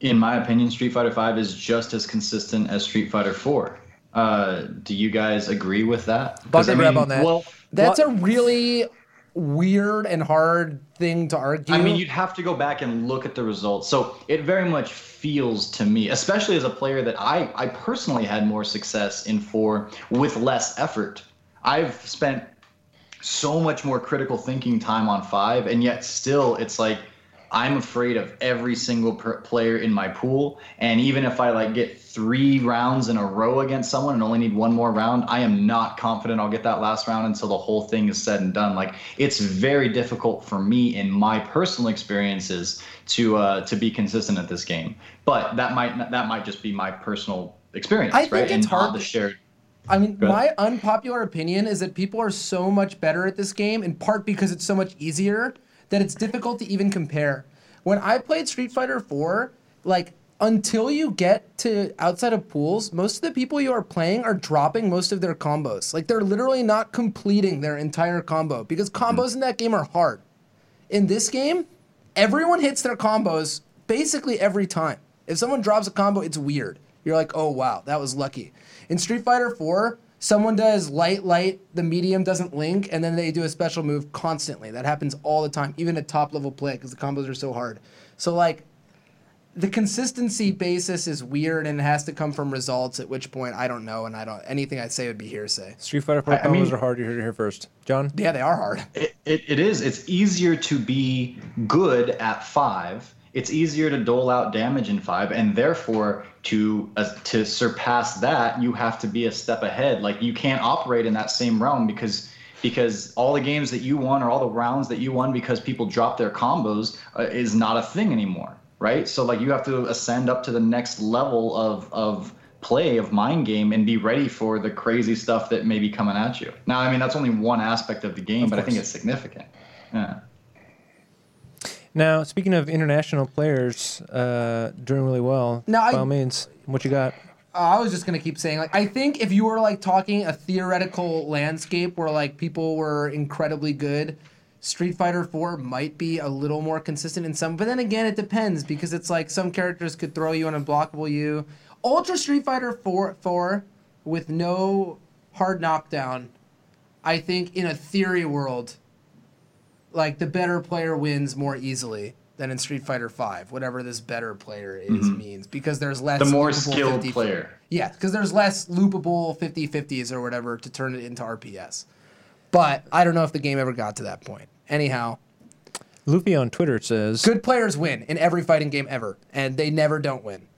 in my opinion, Street Fighter Five is just as consistent as Street Fighter Four. Uh, do you guys agree with that? Bucket I mean, on that. Well, that's a really weird and hard thing to argue. I mean, you'd have to go back and look at the results. So it very much feels to me, especially as a player that I, I personally had more success in four with less effort. I've spent so much more critical thinking time on five, and yet still it's like I'm afraid of every single per- player in my pool. And even if I like get three rounds in a row against someone and only need one more round, I am not confident I'll get that last round until the whole thing is said and done. Like it's very difficult for me in my personal experiences to uh, to be consistent at this game. But that might that might just be my personal experience, I think right? it's and hard to- shared. I mean, my unpopular opinion is that people are so much better at this game, in part because it's so much easier, that it's difficult to even compare. When I played Street Fighter 4, like, until you get to outside of pools, most of the people you are playing are dropping most of their combos. Like, they're literally not completing their entire combo because hmm. combos in that game are hard. In this game, everyone hits their combos basically every time. If someone drops a combo, it's weird. You're like, oh wow, that was lucky. In Street Fighter 4, someone does light, light, the medium doesn't link, and then they do a special move constantly. That happens all the time, even at top level play, because the combos are so hard. So like, the consistency basis is weird and it has to come from results. At which point, I don't know, and I don't. Anything I say would be hearsay. Street Fighter 4 I- I combos mean- are hard. You heard it here first. John? Yeah, they are hard. It, it, it is. It's easier to be good at five. It's easier to dole out damage in five, and therefore to uh, to surpass that, you have to be a step ahead. Like you can't operate in that same realm because because all the games that you won or all the rounds that you won because people dropped their combos uh, is not a thing anymore, right? So like you have to ascend up to the next level of of play of mind game and be ready for the crazy stuff that may be coming at you. Now, I mean that's only one aspect of the game, but I think it's significant. Yeah. Now, speaking of international players uh, doing really well, Now, by I- all means, what you got? Uh, I was just gonna keep saying like I think if you were like talking a theoretical landscape where like people were incredibly good, Street Fighter 4 might be a little more consistent in some, but then again it depends because it's like some characters could throw you an unblockable you. Ultra Street Fighter 4 4 with no hard knockdown, I think in a theory world, like the better player wins more easily than in Street Fighter 5, whatever this better player is mm-hmm. means because there's less The more loopable skilled 50 player. yeah, because there's less loopable 50 50s or whatever to turn it into RPS. But I don't know if the game ever got to that point. Anyhow, Luffy on Twitter says, good players win in every fighting game ever, and they never don't win.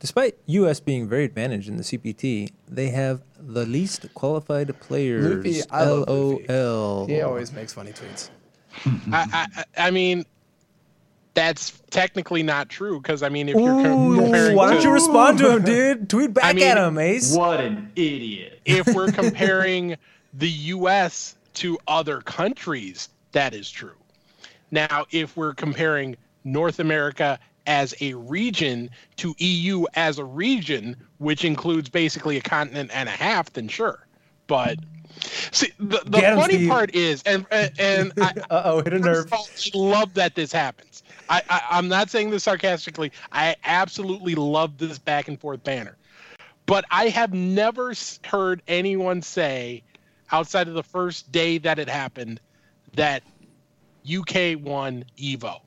despite U.S. being very advantaged in the CPT, they have the least qualified players. Luffy, I love Luffy. LOL. He always makes funny tweets. Mm-hmm. I, I, I mean, that's technically not true because I mean, if you're Ooh, comparing, why don't to- you respond to him, dude? Tweet back mean, at him, Ace. What an idiot. if we're comparing the U.S. to other countries, that is true. Now, if we're comparing North America as a region to EU as a region, which includes basically a continent and a half, then sure. But see, the, the Get funny Steve. part is, and and, and I, Uh oh, hit a nerve. First all, I love that this happens. I, I, I'm not saying this sarcastically. I absolutely love this back and forth banner. But I have never heard anyone say, outside of the first day that it happened, that UK won Evo,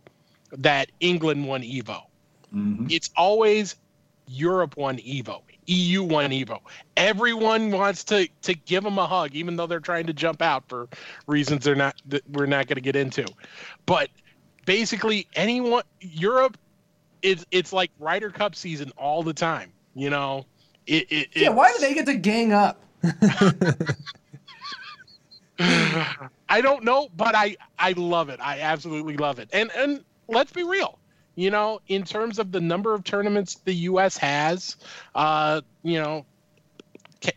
that England won Evo. It's always Europe won Evo, EU won Evo. Everyone wants to to give them a hug, even though they're trying to jump out for reasons they're not that we're not going to get into. But basically, anyone Europe, it's it's like Ryder Cup season all the time. You know, it, it Yeah, why do they get to gang up? I don't know, but I I love it. I absolutely love it. And and let's be real. You know, in terms of the number of tournaments the U.S. has, uh, you know,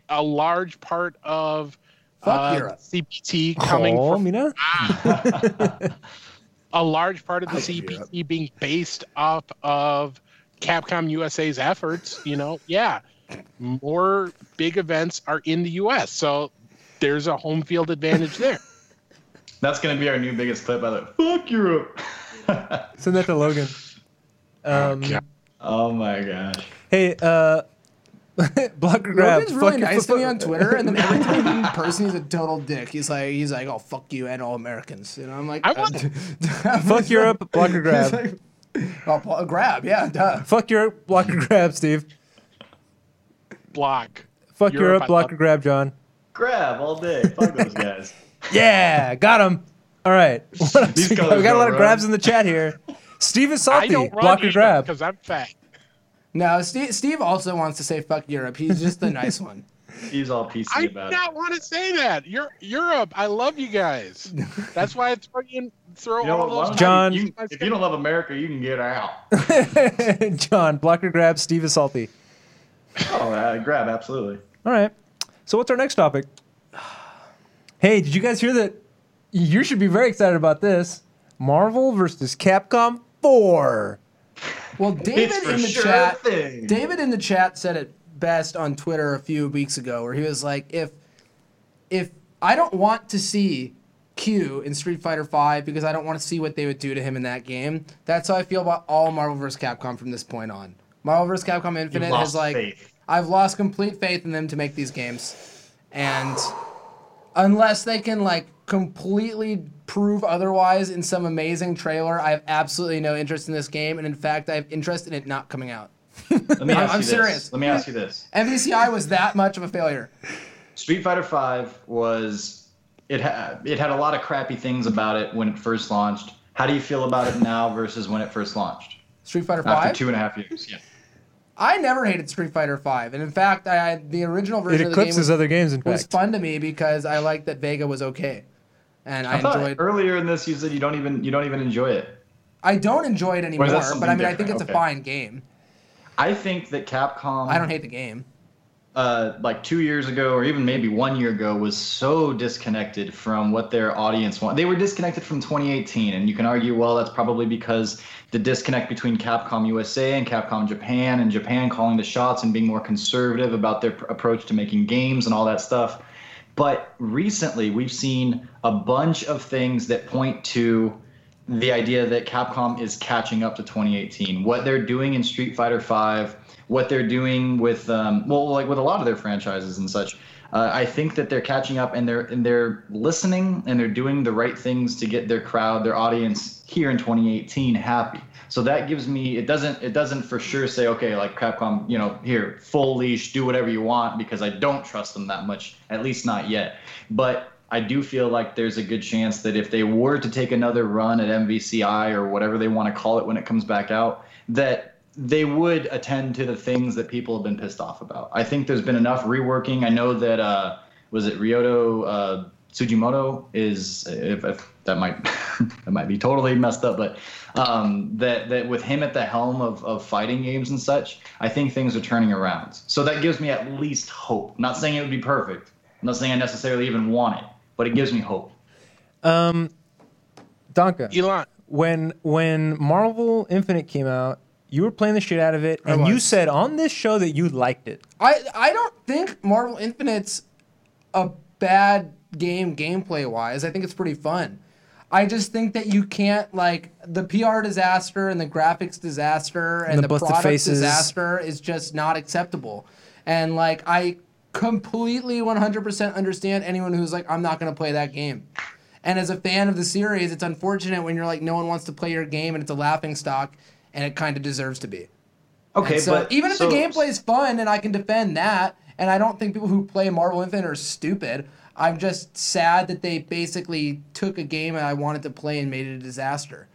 a large part of Fuck uh, CPT coming oh, from Mina? a large part of the I. CPT being based off of Capcom USA's efforts. You know, yeah, more big events are in the U.S., so there's a home field advantage there. That's gonna be our new biggest clip. By the. Fuck Europe. Send that to Logan. Um, God. oh my gosh. hey, uh, blocker grab. Logan's really nice to me on Twitter, and then every time in person, he's a total dick. He's like, he's like, oh fuck you and all Americans. You know, I'm like, I want- Fuck Europe, blocker He's grab. like, oh, grab, yeah, duh. Fuck Europe, blocker grab, Steve. block. Fuck Europe, Europe, I blocker love- grab, John. Grab all day. Fuck those guys. Yeah, got him. All right. What else These we got? colors We got a lot of around. grabs in the chat here. Steve is I salty. don't run Block your grab. because I'm fat. No, Steve, Steve also wants to say fuck Europe. He's just the nice one. He's all PC about it. I do not want to say that. You're Europe. I love you guys. That's why I throw you in, throw. You know all what, those. John- you- if you don't love America, you can get out. John, block your grab. Steve is salty. oh, uh, grab, absolutely. All right. So what's our next topic? Hey, did you guys hear that? You should be very excited about this. Marvel versus Capcom 4. Well, David in the sure chat, thing. David in the chat said it best on Twitter a few weeks ago, where he was like, "If if I don't want to see Q in Street Fighter V because I don't want to see what they would do to him in that game, that's how I feel about all Marvel vs. Capcom from this point on. Marvel vs. Capcom Infinite You've has like faith. I've lost complete faith in them to make these games, and unless they can like completely prove otherwise in some amazing trailer, I have absolutely no interest in this game, and in fact, I have interest in it not coming out. Let me ask I'm you this. serious. Let me ask you this. MVCI was that much of a failure. Street Fighter V was it had it had a lot of crappy things about it when it first launched. How do you feel about it now versus when it first launched? Street Fighter V. After two and a half years. Yeah. I never hated Street Fighter Five, and in fact, I, I the original It version of the game eclipses was, other games, in was fun to me because I liked that Vega was okay, and I, I, enjoyed. earlier in this you said you don't even you don't even enjoy it. I don't enjoy it anymore, but I mean, I think different? it's a fine game. I think that Capcom I don't hate the game. uh, like two years ago or even maybe one year ago was so disconnected from what their audience wanted. They were disconnected from 2018, and you can argue, well, that's probably because the disconnect between Capcom USA and Capcom Japan, and Japan calling the shots and being more conservative about their pr- approach to making games and all that stuff. But recently, we've seen a bunch of things that point to the idea that Capcom is catching up to 2018. What they're doing in Street Fighter V, what they're doing with um, well, like with a lot of their franchises and such. Uh, I think that they're catching up and they're and they're listening and they're doing the right things to get their crowd, their audience here in 2018 happy. So that gives me it doesn't it doesn't for sure say okay like Capcom you know here full leash do whatever you want because I don't trust them that much at least not yet. But I do feel like there's a good chance that if they were to take another run at MVCI or whatever they want to call it when it comes back out, that they would attend to the things that people have been pissed off about. I think there's been enough reworking. I know that uh, was it Ryoto uh, Tsujimoto is if, if that might that might be totally messed up, but um, that that with him at the helm of, of fighting games and such, I think things are turning around. So that gives me at least hope. I'm not saying it would be perfect. I'm not saying I necessarily even want it, but it gives me hope. Um, Donka, Elon, when when Marvel Infinite came out, you were playing the shit out of it, and you said on this show that you liked it. I I don't think Marvel Infinite's a bad game gameplay wise. I think it's pretty fun. I just think that you can't like the PR disaster and the graphics disaster and the the, product faces. disaster is just not acceptable. And like I completely 100% understand anyone who's like I'm not going to play that game. And as a fan of the series, it's unfortunate when you're like no one wants to play your game and it's a laughing stock and it kind of deserves to be. Okay, And so but even if so- the gameplay is fun and I can defend that, and I don't think people who play Marvel Infinite are stupid. I'm just sad that they basically took a game that I wanted to play and made it a disaster.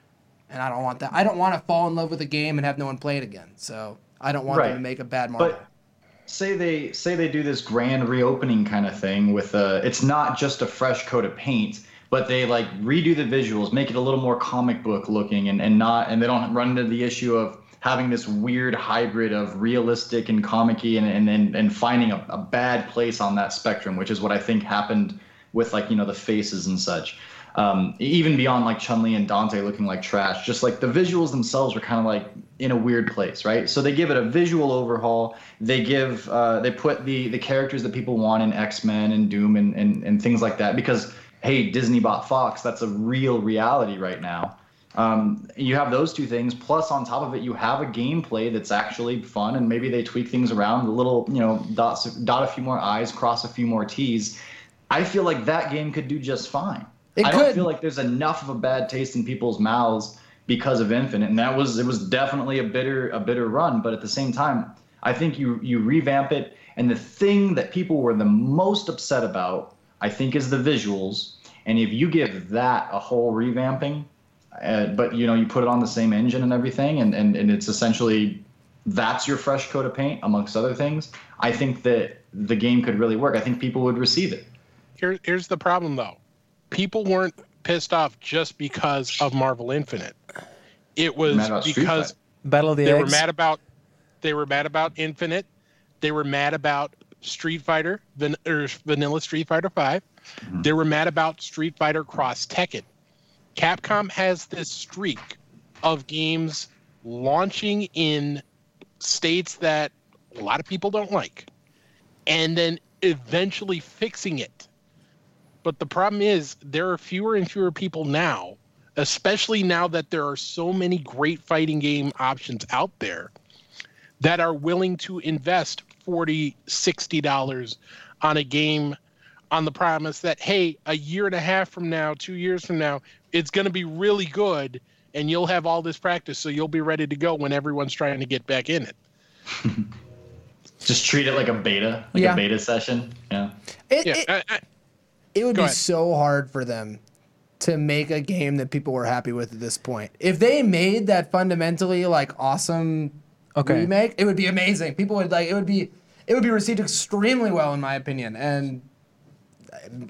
And I don't want that. I don't want to fall in love with a game and have no one play it again. So I don't want them to make a bad Marvel. But say they say they do this grand reopening kind of thing with uh it's not just a fresh coat of paint but they like redo the visuals make it a little more comic book looking and, and not and they don't run into the issue of having this weird hybrid of realistic and comic-y and and, and, and finding a, a bad place on that spectrum which is what i think happened with like you know the faces and such um, even beyond like Chun Li and Dante looking like trash, just like the visuals themselves were kind of like in a weird place, right? So they give it a visual overhaul. They give uh, they put the the characters that people want in X Men and Doom and, and and things like that because hey, Disney bought Fox. That's a real reality right now. Um, you have those two things, plus on top of it, you have a gameplay that's actually fun, and maybe they tweak things around a little, you know, dot dot a few more I's, cross a few more T's. I feel like that game could do just fine. It I don't feel like there's enough of a bad taste in people's mouths because of Infinite, and that was it was definitely a bitter a bitter run. But at the same time, I think you you revamp it, and the thing that people were the most upset about, I think, is the visuals. And if you give that a whole revamping, uh, but you know you put it on the same engine and everything, and, and and it's essentially that's your fresh coat of paint amongst other things. I think that the game could really work. I think people would receive it. Here, here's the problem though. People weren't pissed off just because of Marvel Infinite. It was Mad about Street because Fighter. Battle of the they Eggs. were mad about they were mad about Infinite. They were mad about Street Fighter, van, or Vanilla Street Fighter 5. They were mad about Street Fighter Cross Tekken. Capcom has this streak of games launching in states that a lot of people don't like and then eventually fixing it. But the problem is there are fewer and fewer people now, especially now that there are so many great fighting game options out there that are willing to invest 40 60 dollars on a game on the promise that hey a year and a half from now two years from now it's going to be really good and you'll have all this practice so you'll be ready to go when everyone's trying to get back in it Just treat it like a beta, like Yeah. a beta session. Yeah. It, yeah it, I- I- it would be ahead. so hard for them to make a game that people were happy with at this point. If they made that fundamentally like awesome Okay. remake, it would be amazing. People would like it would be it would be received extremely well in my opinion. And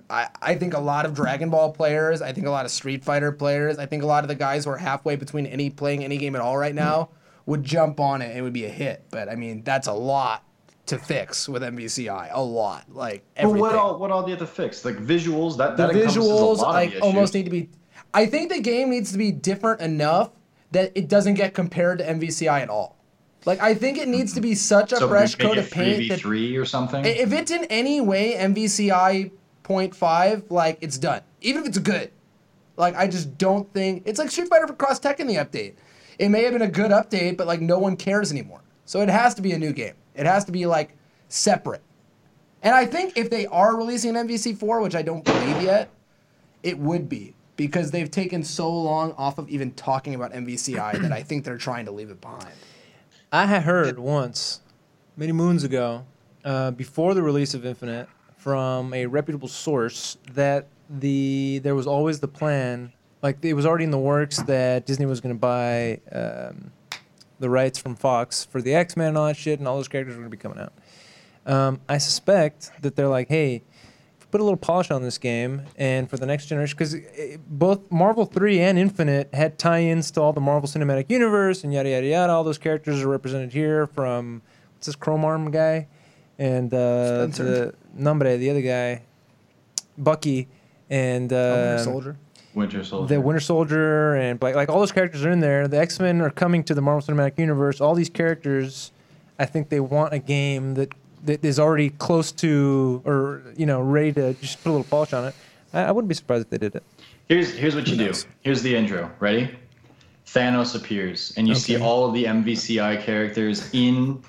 I, I think a lot of Dragon Ball players, I think a lot of Street Fighter players, I think a lot of the guys who are halfway between any playing any game at all right now hmm. would jump on it and it would be a hit. But I mean, that's a lot to fix with MVCI. A lot. Like everything what all what all do you have to fix? Like visuals, that the that a visuals like the almost need to be i think the game needs to be different enough that it doesn't get compared to mvci at all like i think it needs to be such a so fresh coat of paint that 3v3 or something. if it's in any way mvci 0.5 like it's done. Even if it's good. Like i just don't think it's like street fighter for cross Tekken the update. It may have been a good update but like no one cares anymore. So it has to be a new game. It has to be like separate. And I think if they are releasing an MVC4, which I don't believe yet, it would be. Because they've taken so long off of even talking about MVCI that I think they're trying to leave it behind. I had heard once, many moons ago, uh, before the release of Infinite, from a reputable source that the there was always the plan, like it was already in the works that Disney was going to buy um, the rights from Fox for the X Men and all that shit, and all those characters were going to be coming out. Um, I suspect that they're like, hey, put a little polish on this game, and for the next generation, because both Marvel 3 and Infinite had tie ins to all the Marvel Cinematic Universe and yada, yada, yada. All those characters are represented here from, what's this Chrome Arm guy? And uh, the Nombre, the other guy, Bucky, and uh, Soldier. Winter Soldier. the Winter Soldier and Black, like all those characters are in there. The X Men are coming to the Marvel Cinematic Universe. All these characters, I think they want a game that that is already close to or you know ready to just put a little polish on it. I, I wouldn't be surprised if they did it. Here's here's what you do. Here's the intro. Ready? Thanos appears, and you see all of the MVCI characters in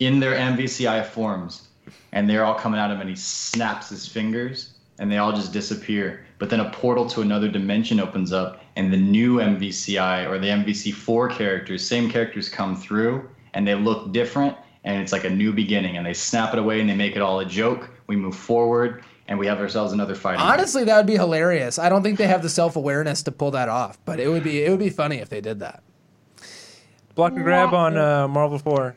in their MVCI forms, and they're all coming at him, and he snaps his fingers, and they all just disappear. But then a portal to another dimension opens up, and the new MVCI or the MVC4 characters, same characters, come through, and they look different, and it's like a new beginning, and they snap it away, and they make it all a joke. We move forward, and we have ourselves another fight. Honestly, that would be hilarious. I don't think they have the self awareness to pull that off, but it would be it would be funny if they did that. Block and grab on uh, Marvel Four.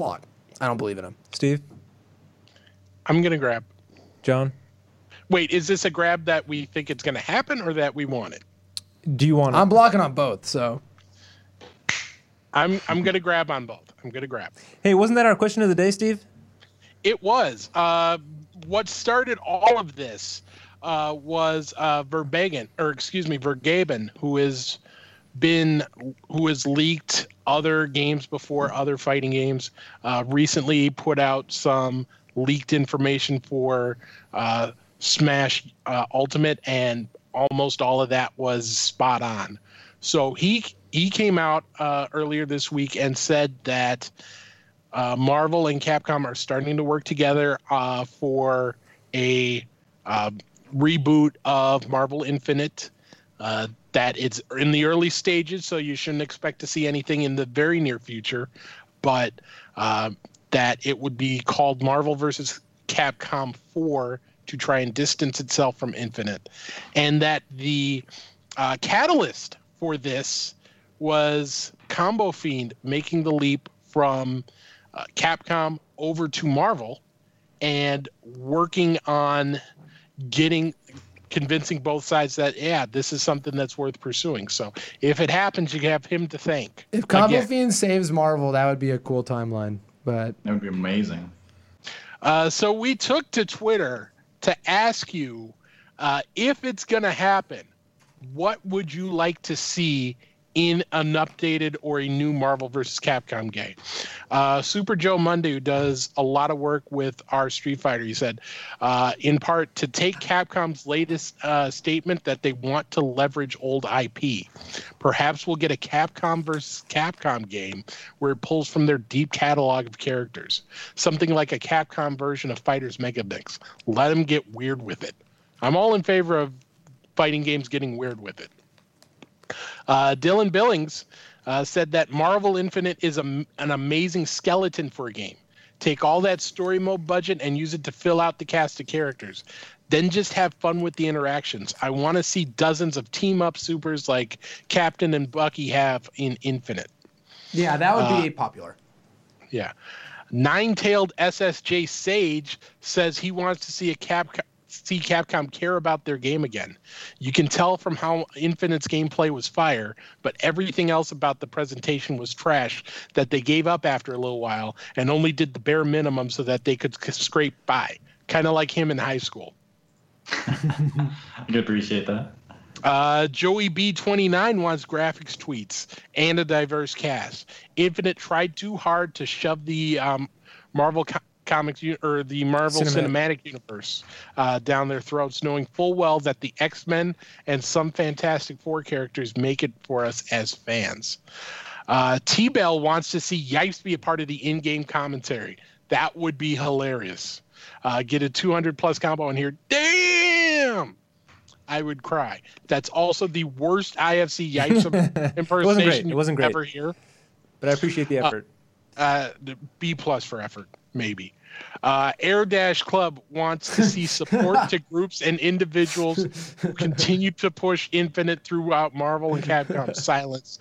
Block. I don't believe in them. Steve, i'm gonna grab John, wait is this a grab that we think it's gonna happen or that we want it do you want it? I'm blocking on both, so i'm i'm gonna grab on both i'm gonna grab hey, wasn't that our question of the day, Steve? It was. Uh, what started all of this uh, was uh, Verbagen, or excuse me, Vergeben, who has been, who has leaked other games before, other fighting games. Uh, recently, put out some leaked information for uh, Smash uh, Ultimate, and almost all of that was spot on. So he he came out uh, earlier this week and said that uh, Marvel and Capcom are starting to work together uh, for a reboot of Marvel Infinite. That it's in the early stages, so you shouldn't expect to see anything in the very near future. But uh, that it would be called Marvel versus Capcom 4 to try and distance itself from Infinite, and that the uh, catalyst for this was Combofiend making the leap from uh, Capcom over to Marvel and working on getting convincing both sides that yeah this is something that's worth pursuing so if it happens you have him to thank If Combo Again. Fiend saves Marvel, that would be a cool timeline. But That would be amazing. Uh, so we took to Twitter to ask you uh, if it's going to happen, what would you like to see in an updated or a new Marvel vs. Capcom game? Uh, Super Joe who does a lot of work with our Street Fighter, he said, uh, in part, to take Capcom's latest uh, statement that they want to leverage old IP. Perhaps we'll get a Capcom versus Capcom game where it pulls from their deep catalog of characters. Something like a Capcom version of Fighters Mega Mix. Let them get weird with it. I'm all in favor of fighting games getting weird with it. Uh, Dylan Billings uh, said that Marvel Infinite is a, an amazing skeleton for a game. Take all that story mode budget and use it to fill out the cast of characters. Then just have fun with the interactions. I want to see dozens of team up supers like Captain and Bucky have in Infinite. yeah, that would Uh, be popular. Yeah. Nine tailed SSJ Sage says he wants to see a Cap see Capcom care about their game again. You can tell from how Infinite's gameplay was fire, but everything else about the presentation was trash that they gave up after a little while and only did the bare minimum so that they could scrape by. Kind of like him in high school. I can appreciate that. Uh, Joey B29 wants graphics tweets and a diverse cast. Infinite tried too hard to shove the um, Marvel co- comics or the Marvel Cinematic. Cinematic, Universe uh, down their throats, knowing full well that the X Men and some Fantastic Four characters make it for us as fans. Uh, T Bell wants to see Yipes be a part of the in game commentary. That would be hilarious. Uh, get a 200 plus combo in here. Damn! I would cry. That's also the worst IFC Yipes impersonation It wasn't great. you ever hear. But I appreciate the effort. Uh, the B plus for effort, maybe. Uh, Air Dash Club wants to see support to groups and individuals who continue to push Infinite throughout Marvel and Capcom's silence.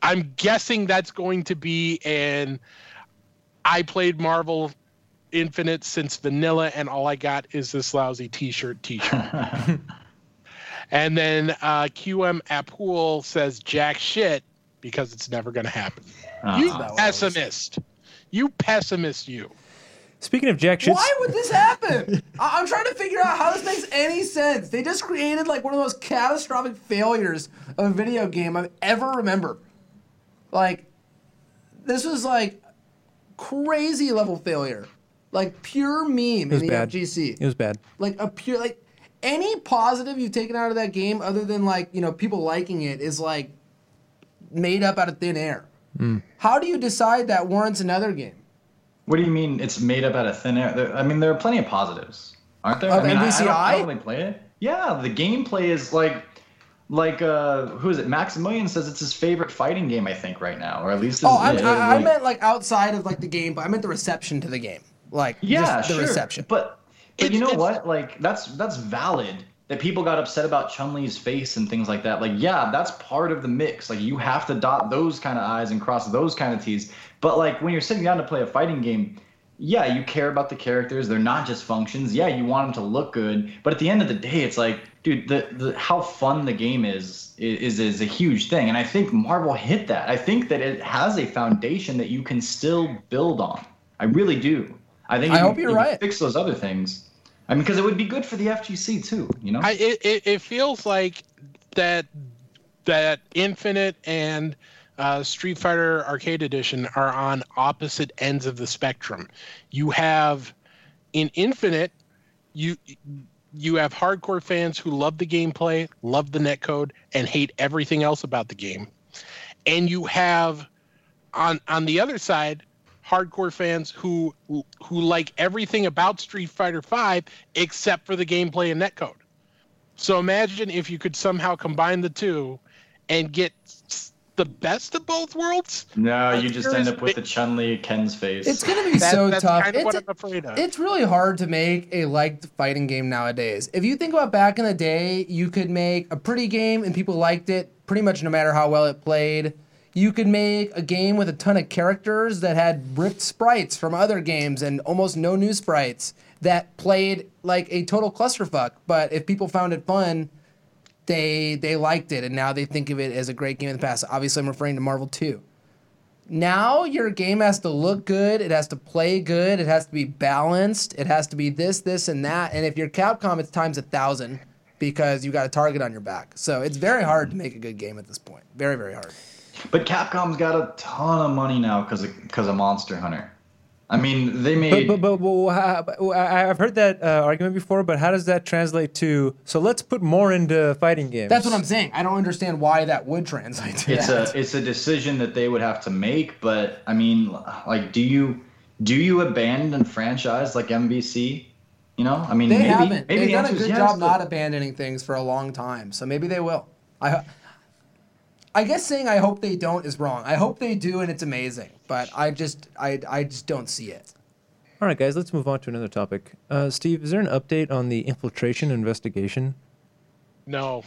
I'm guessing that's going to be an I played Marvel Infinite since vanilla, and all I got is this lousy T-shirt. T-shirt. and then uh, QM Apul says jack shit because it's never going to happen. you Uh, pessimist. You pessimist. You. Speaking of jack shit, Why would this happen? I- I'm trying to figure out how this makes any sense. They just created like one of the most catastrophic failures of a video game I've ever remembered. Like, this was like crazy level failure, like pure meme in was the bad. FGC. it was bad. like a pure like any positive you've taken out of that game other than like you know people liking it is like made up out of thin air. Hmm. How do you decide that warrants another game? What do you mean it's made up out of thin air? There, I mean, there are plenty of positives, aren't there? Of I mean, I- I, don't, I MVCI? don't really play it. Yeah, the gameplay is like, like uh, who is it? Maximilian says it's his favorite fighting game. I think right now, or at least. Oh, his- I, I, I like- meant like outside of like the game, but I meant the reception to the game, like Yeah, just the sure. reception. But but It's- you know it's- what? Like that's that's valid. That people got upset about Chun Li's face and things like that. Like, yeah, that's part of the mix. Like, you have to dot those kind of I's and cross those kind of T's. But like when you're sitting down to play a fighting game, yeah, you care about the characters. They're not just functions. Yeah, you want them to look good. But at the end of the day, it's like, dude, the, the how fun the game is is is a huge thing. And I think Marvel hit that. I think that it has a foundation that you can still build on. I really do. I think I if hope you- you're you right. Fix those other things. I mean, because it would be good for the FGC too. You know. I it, it, it feels like that that Infinite and uh, Street Fighter Arcade Edition are on opposite ends of the spectrum. You have in Infinite, you you have hardcore fans who love the gameplay, love the netcode, and hate everything else about the game, and you have on on the other side hardcore fans who who like everything about Street Fighter 5 except for the gameplay and netcode. So imagine if you could somehow combine the two and get the the best of both worlds. No, you just end up with the Chun Li Ken's face. It's gonna be That- so that's tough. kind of It's, what I'm afraid of. it's really hard to make a liked fighting game nowadays. If you think about back in the day, you could make a pretty game and people liked it pretty much no matter how well it played. You could make a game with a ton of characters that had ripped sprites from other games and almost no new sprites that played like a total clusterfuck. But if people found it fun, they they liked it and now they think of it as a great game in the past. Obviously, I'm referring to Marvel 2 now your game has to look good it has to play good it has to be balanced it has to be this this and that and if you're capcom it's times a thousand because you got a target on your back so it's very hard to make a good game at this point very very hard But Capcom's got a ton of money now because of because of Monster Hunter. I mean, they But, made. but, but, but how- I- I've heard that uh, argument before, but how does that translate to? So let's put more into fighting games. that's what i'm saying i don't understand why that would translate to it's that. a it's a decision that they would have to make. But I mean, like, do you do you abandon franchise like MVC? You know, I mean, they maybe haven't maybe they've the done a good yes, job but- not abandoning things for a long time so maybe they will i I guess saying I hope they don't is wrong. I hope they do and it's amazing, but I just I I just don't see it. All right, guys, let's move on to another topic. Uh, Steve, is there an update on the infiltration investigation? No.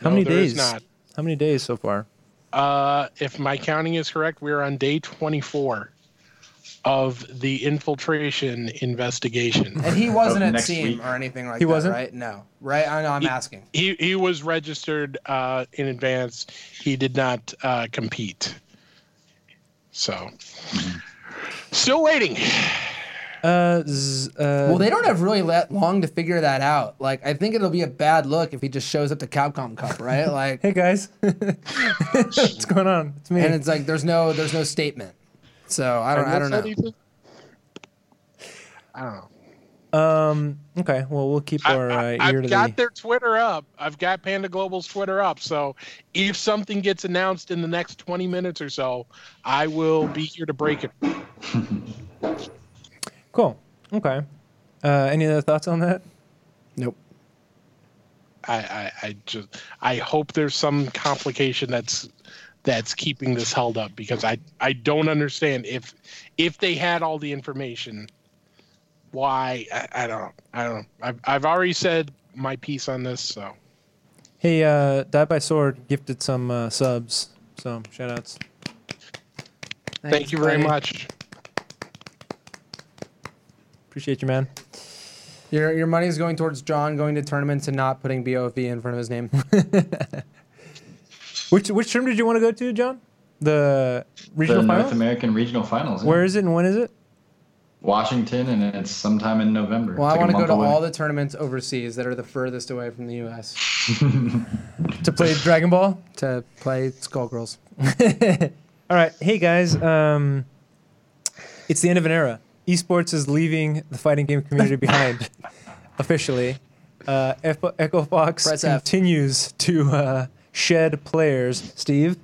How No, many there is days? not. How many days so far? Uh, if my counting is correct, we're on day 24 of the infiltration investigation. And he wasn't Of at next SEAM week. or anything like He that, wasn't? right? No. Right? I know I'm asking. He he was registered uh, in advance. He did not uh, compete. So, still waiting. Uh, z- uh, Well, they don't have really that long to figure that out. Like, I think it'll be a bad look if he just shows up to Capcom Cup, right? Like, hey guys, what's going on? It's me. and it's like there's no there's no statement. So I don't I don't know. I don't know. um. Okay. Well, we'll keep our uh, I, ear have to got the. their Twitter up. I've got Panda Global's Twitter up. So if something gets announced in the next 20 minutes or so, I will be here to break it. Cool. Okay. Uh, any other thoughts on that? Nope. I, I, I just I hope there's some complication that's that's keeping this held up because I, I don't understand if if they had all the information why I, I don't I don't know I've, I've already said my piece on this so Hey, uh, Die by Sword gifted some uh, subs. So shout outs. thank you very buddy. much Appreciate you, man. Your your money is going towards John going to tournaments and not putting BOV in front of his name. Which which term did you want to go to, John? The the regional North. American regional finals. yeah. Where is it and when is it? Washington, and it's sometime in November. Well, It's I like want to go to away. all the tournaments overseas that are the furthest away from the U.S. To play Dragon Ball. to play Skullgirls. All right, hey guys. Um, it's the end of an era. Esports is leaving the fighting game community behind officially. Uh, Echo, Echo Fox Press F. continues to uh, shed players. Steve,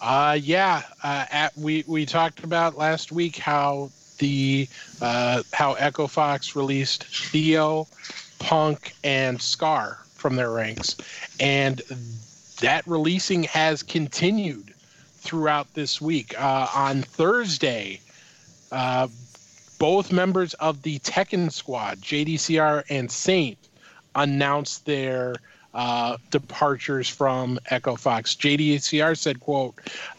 Uh, yeah, uh, at, we we talked about last week how the uh, how Echo Fox released Theo, Punk, and Scar from their ranks, and that releasing has continued throughout this week. Uh, on Thursday, uh, both members of the Tekken squad, JDCR and Saint, announced their uh, departures from Echo Fox. JDCR said, quote,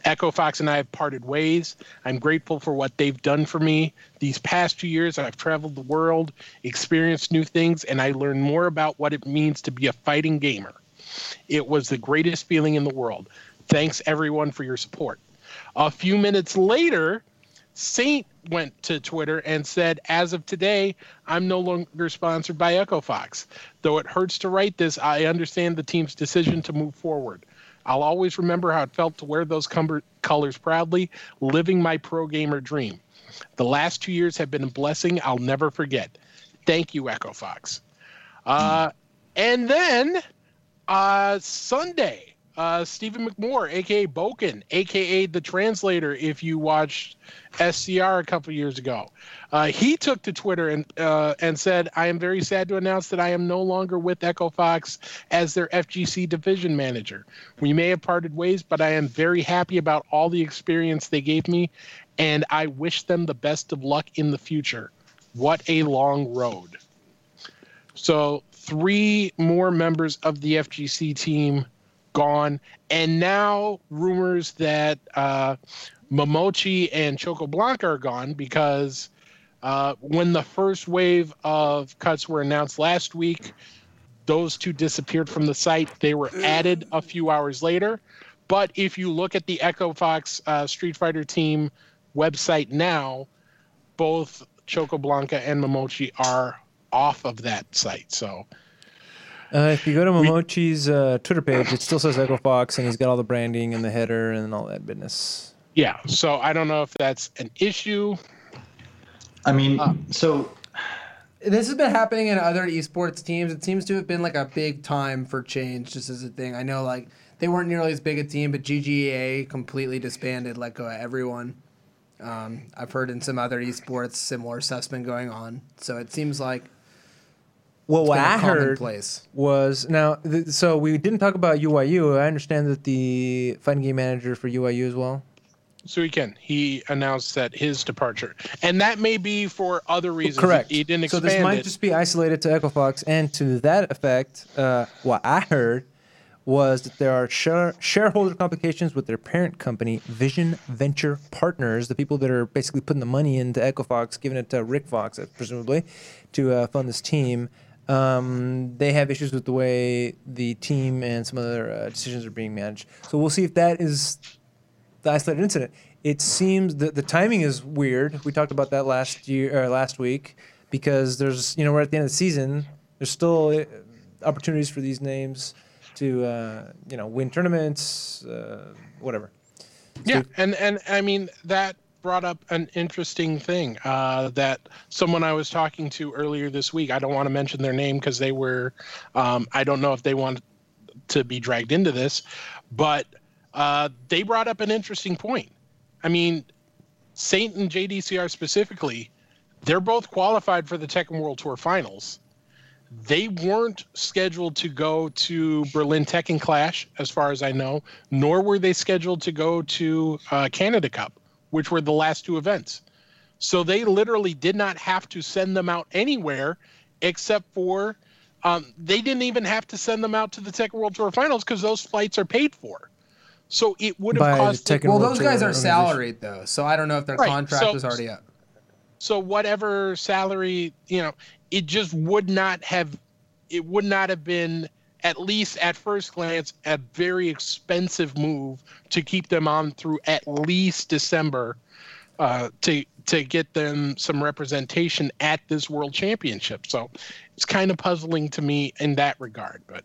Echo Fox and I have parted ways. I'm grateful for what they've done for me. These past two years, I've traveled the world, experienced new things, and I learned more about what it means to be a fighting gamer. It was the greatest feeling in the world. Thanks, everyone, for your support. A few minutes later, Saint went to Twitter and said, As of today, I'm no longer sponsored by Echo Fox. Though it hurts to write this, I understand the team's decision to move forward. I'll always remember how it felt to wear those cumber- colors proudly, living my pro gamer dream. The last two years have been a blessing I'll never forget. Thank you, Echo Fox. Uh, and then uh, Sunday, uh, Stephen McMoore, aka Boken, aka the translator, if you watched SCR a couple years ago. Uh, he took to Twitter and uh, and said, "I am very sad to announce that I am no longer with Echo Fox as their FGC division manager. We may have parted ways, but I am very happy about all the experience they gave me, and I wish them the best of luck in the future. What a long road." So three more members of the FGC team gone, and now rumors that uh, Momochi and ChocoBlanka are gone because uh, when the first wave of cuts were announced last week, those two disappeared from the site. They were added a few hours later. But if you look at the Echo Fox uh, Street Fighter team website now, both ChocoBlanka and Momochi are off of that site. So Uh, if you go to Momochi's uh, Twitter page, it still says Echo Fox, and he's got all the branding and the header and all that business. yeah, so I don't know if that's an issue. I mean, Uh, so This has been happening in other esports teams. It seems to have been like a big time for change, just as a thing. I know like they weren't nearly as big a team, but GGA completely disbanded, let go of everyone. Um, I've heard in some other esports similar stuff's been going on. So it seems like Well, what been a I heard commonplace. was now. Th- so we didn't talk about UYU. I understand that the fighting game manager for UYU as well. So he can. He announced that his departure, and that may be for other reasons. Correct. He didn't expand. so this might it. just be isolated to Echo Fox, and to that effect, uh, what I heard was that there are share- shareholder complications with their parent company, Vision Venture Partners, the people that are basically putting the money into Echo Fox, giving it to Rick Fox, uh, presumably, to uh, fund this team. Um, they have issues with the way the team and some other uh, decisions are being managed. So we'll see if that is the isolated incident. It seems that the timing is weird. We talked about that last year or last week because there's you know we're at the end of the season. There's still uh, opportunities for these names to uh, you know win tournaments, uh, whatever. Yeah, and and I mean that brought up an interesting thing uh, that someone I was talking to earlier this week. I don't want to mention their name because they were. Um, I don't know if they want to be dragged into this, but uh, they brought up an interesting point. I mean, Saint and JDCR specifically, they're both qualified for the Tekken World Tour Finals. They weren't scheduled to go to Berlin Tekken Clash, as far as I know, nor were they scheduled to go to uh, Canada Cup, which were the last two events. So they literally did not have to send them out anywhere except for um, they didn't even have to send them out to the Tekken World Tour Finals because those flights are paid for. So it would have the cost. Tekken well, World those guys are salaried though, so I don't know if their Right, contract so- was already up. so whatever salary you know it just would not have it would not have been at least at first glance a very expensive move to keep them on through at least december uh, to to get them some representation at this world championship so it's kind of puzzling to me in that regard but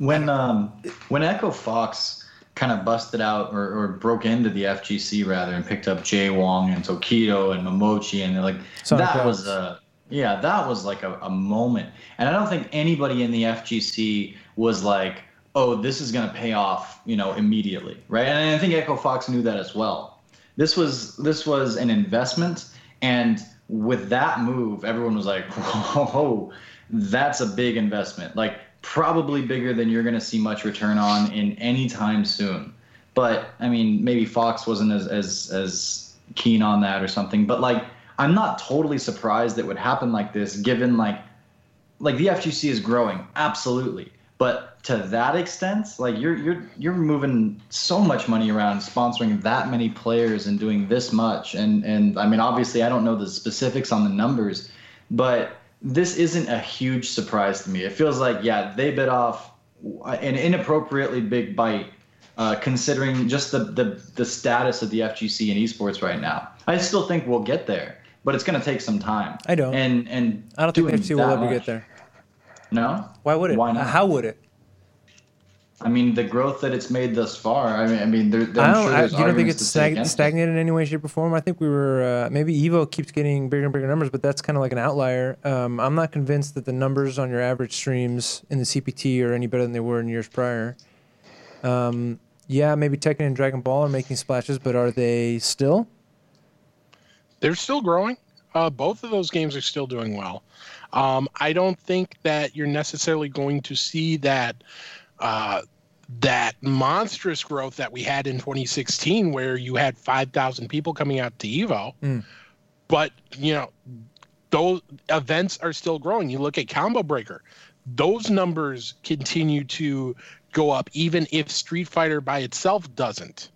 when um, when Echo Fox kind of busted out or, or broke into the FGC rather and picked up Jay Wong and Tokido and Momochi and they're like Sonic that Clouds. was a yeah that was like a, a moment. And I don't think anybody in the FGC was like oh this is gonna pay off you know immediately right? And I think Echo Fox knew that as well. This was this was an investment and with that move everyone was like whoa that's a big investment. Like probably bigger than you're going to see much return on in any time soon. But i mean maybe fox wasn't as as as keen on that or something but like i'm not totally surprised that would happen like this given like like the FGC is growing, absolutely. But to that extent, like you're you're you're moving so much money around, sponsoring that many players and doing this much. And and I mean, obviously, I don't know the specifics on the numbers, but this isn't a huge surprise to me. It feels like yeah, they bit off an inappropriately big bite. Uh, considering just the, the the status of the FGC and esports right now, I still think we'll get there, but it's going to take some time. I don't. And and I don't think will ever much- get there. No. Why would it? Why not? How would it? I mean, the growth that it's made thus far. I mean, I mean, there, I'm I don't. sure I, you don't think it's stag- against it. stagnated in any way, shape, or form? I think we were uh, maybe Evo keeps getting bigger and bigger numbers, but that's kind of like an outlier. Um, I'm not convinced that the numbers on your average streams in the CPT are any better than they were in years prior. Um, yeah, maybe Tekken and Dragon Ball are making splashes, but are they still? They're still growing. Uh, both of those games are still doing well. Um, I don't think that you're necessarily going to see that uh, that monstrous growth that we had in 2016, where you had 5,000 people coming out to Evo. Mm. But you know, those events are still growing. You look at Combo Breaker; those numbers continue to go up, even if Street Fighter by itself doesn't.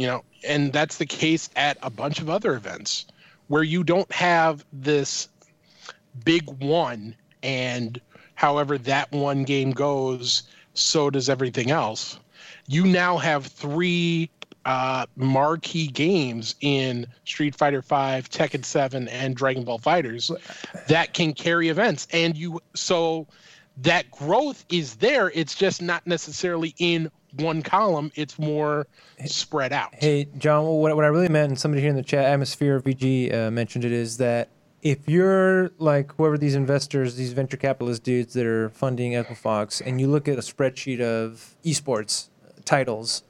You know, and that's the case at a bunch of other events where you don't have this big one and however that one game goes so does everything else. You now have three uh, marquee games in street fighter 5 tekken 7 and Dragon Ball FighterZ that can carry events. And you so that growth is there. It's just not necessarily in one column it's more spread out Hey, John, what, what I really meant, and somebody here in the chat, Atmosphere VG, uh, mentioned it, is that if you're like whoever these investors, these venture capitalist dudes that are funding Echo Fox, and you look at a spreadsheet of esports titles,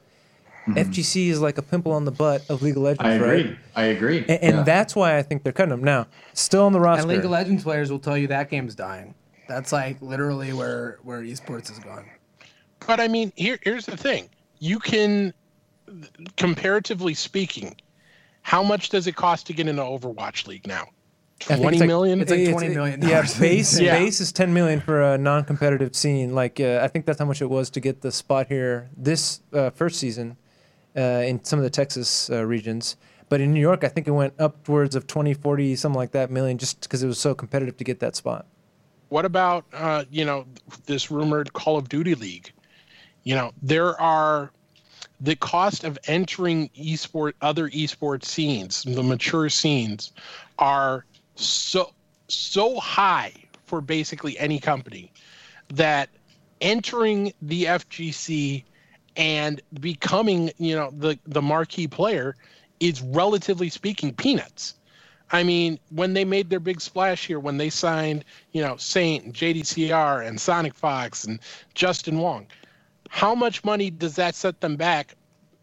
FGC is like a pimple on the butt of League of Legends, I agree. right? I agree. And, and Yeah. that's why I think they're cutting them. Now, still on the roster. And League of Legends players will tell you that game's dying. That's like literally where where esports is gone. But I mean, here here's the thing: you can, comparatively speaking, how much does it cost to get into Overwatch League now? I think Twenty it's like- million. It's like 20 million Yeah, dollars. base Yeah. base is 10 million for a non-competitive scene. Like uh, I think that's how much it was to get the spot here this uh, first season uh, in some of the Texas uh, regions. But in New York, I think it went upwards of 20, 40, something like that million, just because it was so competitive to get that spot. What about uh, you know this rumored Call of Duty League? You know there are the cost of entering esport other esports scenes, the mature scenes, are so so high for basically any company that entering the FGC and becoming you know the the marquee player is relatively speaking peanuts. I mean, when they made their big splash here, when they signed, you know, Saint and JDCR and Sonic Fox and Justin Wong, how much money does that set them back?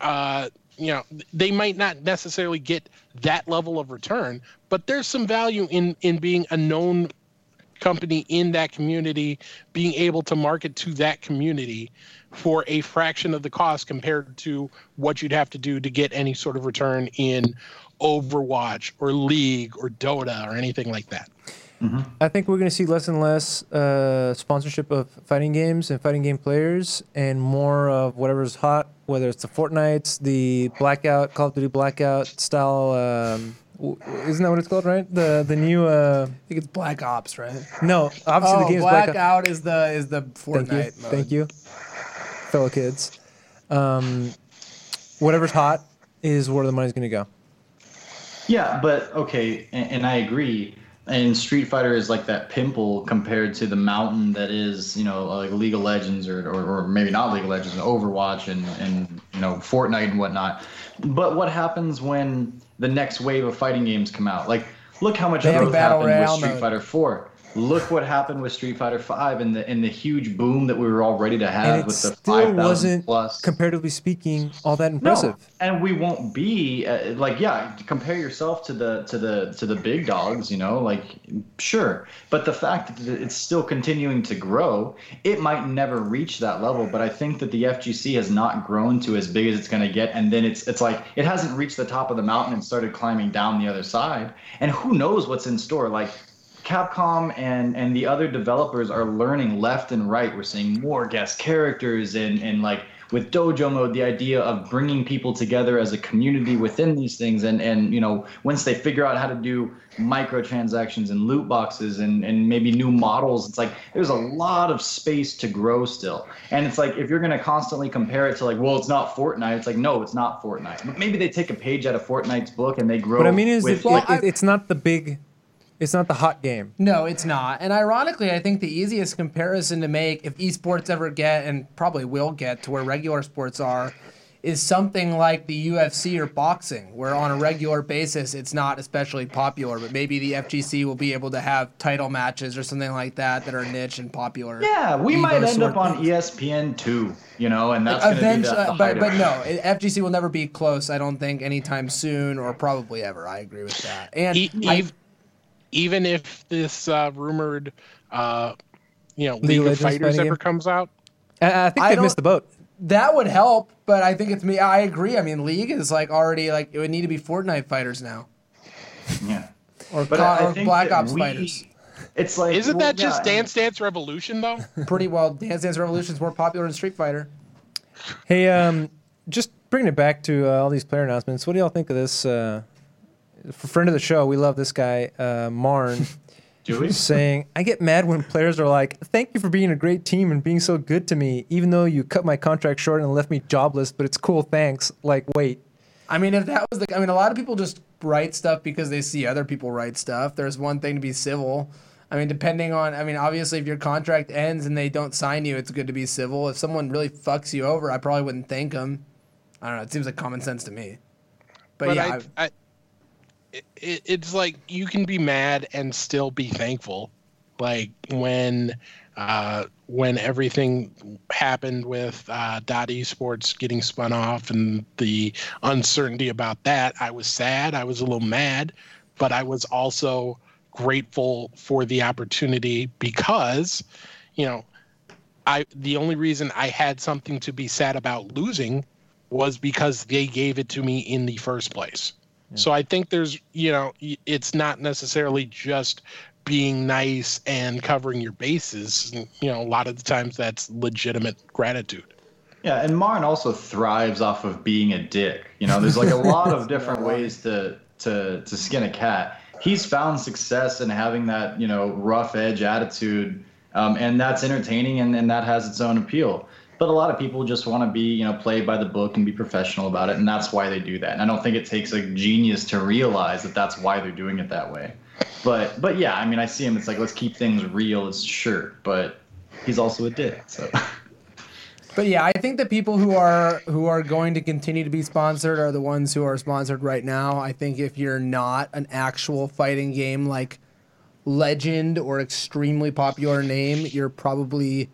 Uh, you know, they might not necessarily get that level of return, but there's some value in in being a known company in that community, being able to market to that community for a fraction of the cost compared to what you'd have to do to get any sort of return in Overwatch or League or Dota or anything like that. I think we're going to see less and less uh, sponsorship of fighting games and fighting game players, and more of whatever's hot, whether it's the Fortnites, the Blackout, Call of Duty Blackout style. Um, isn't that what it's called, right? The the new. Uh, I think it's Black Ops, right? no, obviously oh, the game's Blackout. Blackout is the is the Thank you, Fortnite mode. thank you, fellow kids. Um, whatever's hot is where the money's going to go. Yeah, but okay, and, and I agree. And Street Fighter is like that pimple compared to the mountain that is, you know, like League of Legends or, or, or maybe not League of Legends, Overwatch and, and, you know, Fortnite and whatnot. But what happens when the next wave of fighting games come out? Like, look how much They growth happened with Street mode. Fighter 4. Look what happened with Street Fighter 5 and the and the huge boom that we were all ready to have it with the still 5,000 wasn't, plus. comparatively speaking, all that impressive. No, and we won't be uh, like yeah. Compare yourself to the to the to the big dogs, you know, like sure. But the fact that it's still continuing to grow, it might never reach that level. But I think that the FGC has not grown to as big as it's going to get, and then it's it's like it hasn't reached the top of the mountain and started climbing down the other side. And who knows what's in store? Like Capcom and and the other developers are learning left and right. We're seeing more guest characters and and like with dojo mode the idea of bringing people together as a community within these things and and you know once they figure out how to do microtransactions and loot boxes and and maybe new models it's like there's a lot of space to grow still and it's like if you're going to constantly compare it to like well it's not Fortnite it's like no it's not Fortnite But maybe they take a page out of Fortnite's book and they grow What I mean is, with it, it. it- it's not the big, it's not the hot game. No, it's not. And ironically, I think the easiest comparison to make, if esports ever get and probably will get to where regular sports are, is something like the UFC or boxing, where on a regular basis it's not especially popular, but maybe the FGC will be able to have title matches or something like that that are niche and popular. Yeah, we Evo might end up on. ESPN two, you know, and that's gonna be the, Eventually, the but but no, FGC will never be close. I don't think anytime soon, or probably ever. I agree with that. And E- I- ev- even if this uh, rumored, uh, you know, League League of of Fighters ever game? comes out, I, I think I they missed the boat. that would help, but I think it's me. I agree. I mean, League is like already like it would need to be Fortnite fighters now, yeah. or, But Co- I, I or Black Ops we- fighters. It's like isn't well, that just yeah, Dance Dance Revolution though? Pretty well. Dance Dance Revolution is more popular than Street Fighter. Hey, um, just bringing it back to uh, all these player announcements. What do y'all think of this? Uh, friend of the show, we love this guy, uh, Marn, Do we? saying, "I get mad when players are like, thank you for being a great team and being so good to me, even though you cut my contract short and left me jobless. But it's cool, thanks. Like, wait, I mean, if that was the, I mean, a lot of people just write stuff because they see other people write stuff. There's one thing to be civil. I mean, depending on, I mean, obviously, if your contract ends and they don't sign you, it's good to be civil. If someone really fucks you over, I probably wouldn't thank them. I don't know. It seems like common sense to me. But, yeah, I- I, I, it, it's like you can be mad and still be thankful. Like when uh, when everything happened with uh, Dot Esports getting spun off and the uncertainty about that, I was sad. I was a little mad, but I was also grateful for the opportunity because, you know, I the only reason I had something to be sad about losing was because they gave it to me in the first place. So I think there's, you know, it's not necessarily just being nice and covering your bases. You know, a lot of the times that's legitimate gratitude. Yeah, and Marn also thrives off of being a dick. You know, there's like a lot of different ways to to to skin a cat. He's found success in having that you know rough edge attitude, um, and that's entertaining and, and that has its own appeal. But a lot of people just want to be you know play by the book and be professional about it, and that's why they do that. And I don't think it takes a genius to realize that that's why they're doing it that way. But but yeah, I mean, I see him. It's like let's keep things real. It's sure, but he's also a dick. So. But yeah, I think the people who are who are going to continue to be sponsored are the ones who are sponsored right now. I think if you're not an actual fighting game like Legend or extremely popular name, you're probably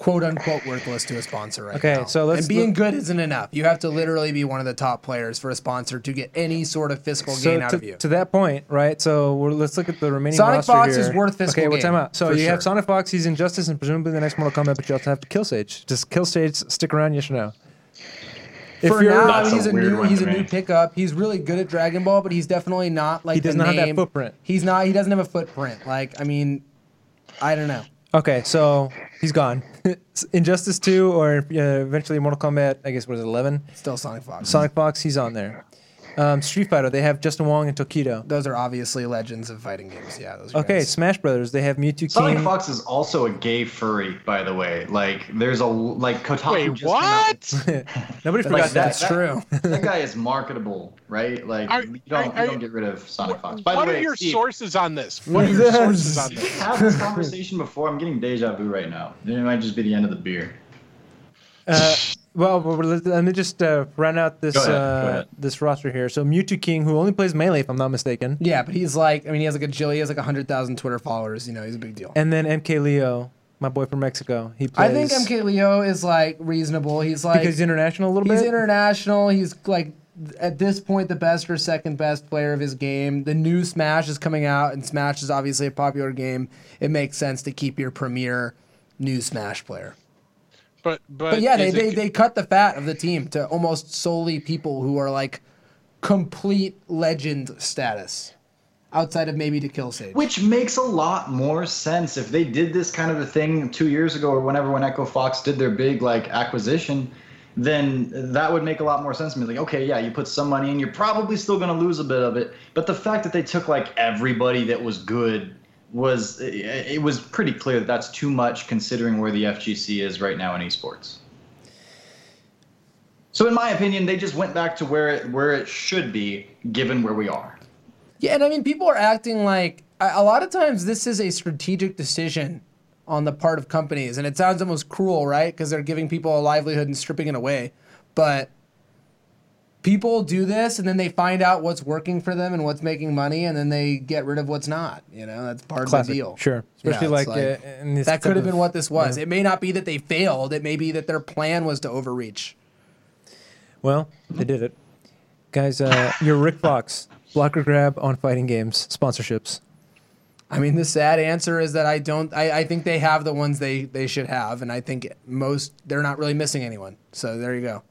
quote unquote worthless to a sponsor right Okay, now. so let's and being look- good isn't enough. You have to literally be one of the top players for a sponsor to get any sort of fiscal So gain out to, of you. to that point, right? So we're, let's look at the remaining Sonic roster Fox here. is worth fiscal Okay, well, time out. So for you have. Sonic Fox. He's Injustice and presumably the next Mortal Kombat, but you also have Kill Sage. Does Kill Sage stick around? Yes or no? If For you're- now, That's a he's a, weird new he's to a new pickup. He's really good at Dragon Ball, but he's definitely not like He does the not have that footprint. He's not. He doesn't have a footprint. Like I mean, I don't know. Okay, so he's gone. Injustice 2 or uh, eventually Mortal Kombat, I guess, what is it 11? Still Sonic Fox. Sonic Fox, he's on there. Um, Street Fighter, they have Justin Wong and Tokido. Those are obviously legends of fighting games. Yeah. Those are Okay, guys. Smash Brothers, they have Mewtwo Sonic King. Fox is also a gay furry, by the way. Like, there's a like Kotaku. Wait, just what? with- Nobody Like, forgot that. That's true. that guy is marketable, right? Like, Are- you don't, are- you don't get rid of Sonic Fox. By what the way, are your Steve, sources on this? What are your sources on this? have this conversation before. I'm getting deja vu right now. It might just be the end of the beer. Uh, well, well, let let me just uh, run out this ahead, uh, this roster here. So Mew2King, who only plays melee, if I'm not mistaken, Yeah, but he's like. I mean, he has like a Jill. He has like hundred thousand Twitter followers. You know, he's a big deal. and then MK Leo, my boy from Mexico. He plays. I think MK Leo is like reasonable. He's like because he's international a little He's bit. international. He's like at this point the best or second best player of his game. The new Smash is coming out, and Smash is obviously a popular game. It makes sense to keep your premier new Smash player. But but, But yeah, they, is they, it- they cut the fat of the team to almost solely people who are like complete legend status, outside of maybe to kill Sage. Which makes a lot more sense if they did this kind of a thing two years ago or whenever when Echo Fox did their big like acquisition, then that would make a lot more sense to me. Like, okay, yeah, you put some money in, you're probably still gonna lose a bit of it. But the fact that they took like everybody that was good was it, was pretty clear that that's too much considering where the FGC is right now in esports. So in my opinion, they just went back to where it where it should be given where we are. Yeah, and I mean, people are acting like a lot of times this is a strategic decision on the part of companies, and it sounds almost cruel, right? Because they're giving people a livelihood and stripping it away. But people do this and then they find out what's working for them and what's making money and then they get rid of what's not. You know, that's part of the deal. Sure. Especially Yeah, it's like, uh, in this that could have been what this was. yeah. It may not be that they failed. It may be that their plan was to overreach. Well, they did it. Guys, uh, your Rick Fox, blocker grab on fighting games, sponsorships. I mean, the sad answer is that I don't. I, I think they have the ones they they should have, and I think most they're not really missing anyone. So there you go.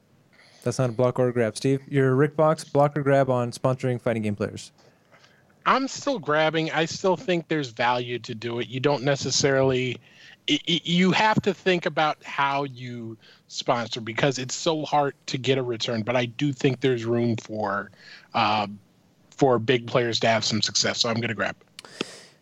That's not a block or a grab. Steve, your Rick Fox, blocker grab on sponsoring fighting game players. I'm still grabbing. I still think there's value to do it. You don't necessarily. i i you have to think about how you sponsor because it's so hard to get a return. But I do think there's room for, um, for big players to have some success. So I'm going to grab.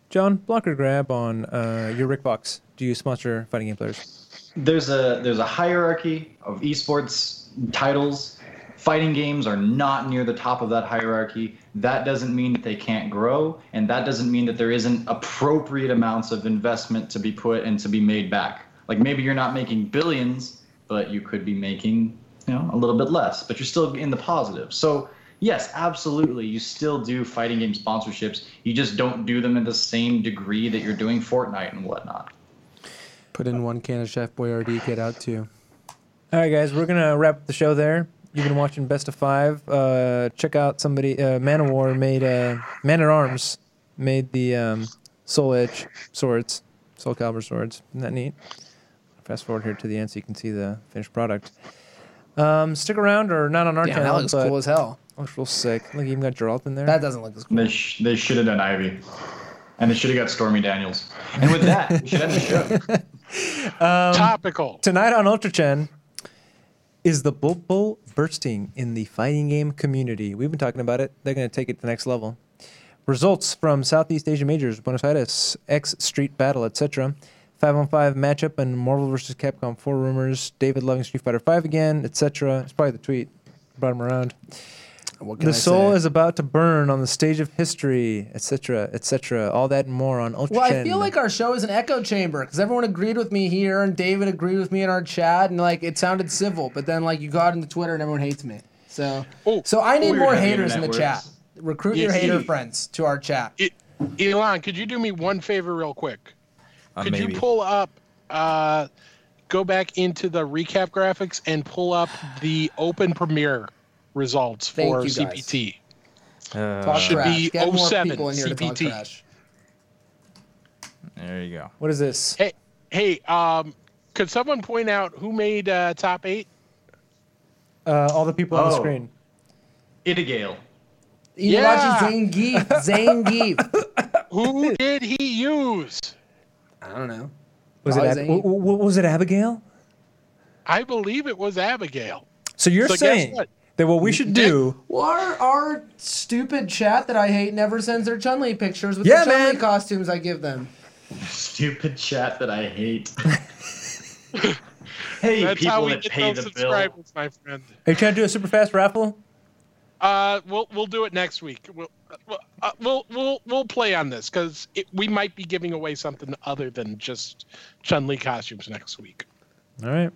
John, blocker grab on uh, your Rick Fox. Do you sponsor fighting game players? there's a there's a hierarchy of esports titles. Fighting games are not near the top of that hierarchy. That doesn't mean that they can't grow, and that doesn't mean that there isn't appropriate amounts of investment to be put and to be made back. Like maybe you're not making billions, but you could be making you know a little bit less, but you're still in the positive. So yes, absolutely, you still do fighting game sponsorships. You just don't do them in the same degree that you're doing Fortnite and whatnot. Put in one can of Chef Boyardee. Get out too. All right, guys, we're gonna wrap the show there. You've been watching Best of Five. Uh, check out somebody. Uh, Man of War made uh, Man at Arms made the um, Soul Edge swords, Soul Calibur swords. Isn't that neat? Fast forward here to the end so you can see the finished product. Um, stick around or not on our Damn, channel. that looks but cool as hell. looks real sick. Look, you even got Geralt in there. That doesn't look as cool. They, sh- they should have done Ivy. And they should have got Stormy Daniels. And with that, we should end the show. Um, Topical. Tonight on Ultra Chen is the Bull Bull bursting in the fighting game community. We've been talking about it. They're going to take it to the next level. Results from Southeast Asia majors, Buenos Aires, X Street Battle, etc. 5 on 5 matchup and Marvel vs. Capcom 4 rumors. David loving Street Fighter 5 again, etc. It's probably the tweet. Brought him around. What can The I soul say? is about to burn on the stage of history, etc., etc. All that and more on Ultra Well, I feel like our show is an echo chamber because everyone agreed with me here, and David agreed with me in our chat, and like it sounded civil. But then like you got into Twitter, and everyone hates me. So, Oh, so I need weird more haters in the internet chat. Recruit Yeah, your hater see- friends to our chat. It, Elon, could you do me one favor real quick? Uh, Could maybe. you pull up, uh, go back into the recap graphics and pull up the open premiere results Thank for you. CPT? Uh, Talk should trash. be Get 07 people in here to talk CPT. there you go. what is this? Hey, hey, um, could someone point out who made uh, top eight? Uh, all the people on the Oh. screen. Itagale. Yeah. Elachi Zangief. Zangief. Who did he use? I don't know. Was it, Ab- w- w- was it Abigail? I believe it was Abigail. So you're So guess saying what? That what we should do? Well, our, our stupid chat that I hate never sends their Chun Li pictures with Yeah, the Chun Li man. costumes I give them. Stupid chat that I hate. hey, That's how people we that get pay those the bill. subscribers, my friend. Are you trying to do a super fast raffle? Uh, we'll we'll do it next week. We'll we'll uh, we'll, we'll we'll play on this because we might be giving away something other than just Chun Li costumes next week. All right,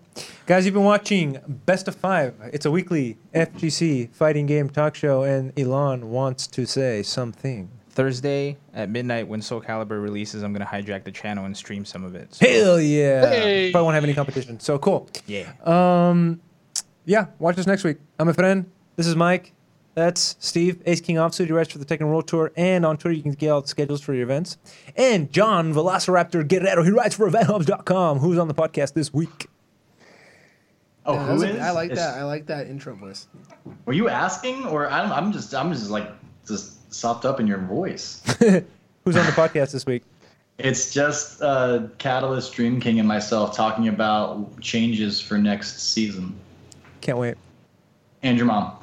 guys, you've been watching Best of Five. It's a weekly FGC fighting game talk show, and Elon wants to say something. Thursday at midnight when Soul Calibur releases, I'm gonna hijack the channel and stream some of it. So, Hell yeah! Hey. Probably won't have any competition. So cool. yeah. Um, yeah, watch us next week. I'm a friend. This is Mike. That's Steve, Ace King Officer, who writes for the Tekken World Tour. And on Twitter, you can get all the schedules for your events. And John Velociraptor Guerrero, he writes for EventHubs.com, who's on the podcast this week. Oh, Yeah, who that's a- is? I like Is- that. I like that intro voice. Were you asking, or I'm, I'm just, I'm just like, just sopped up in your voice. Who's on the podcast this week? It's just uh, Catalyst, Dream King, and myself talking about changes for next season. Can't wait. And your mom.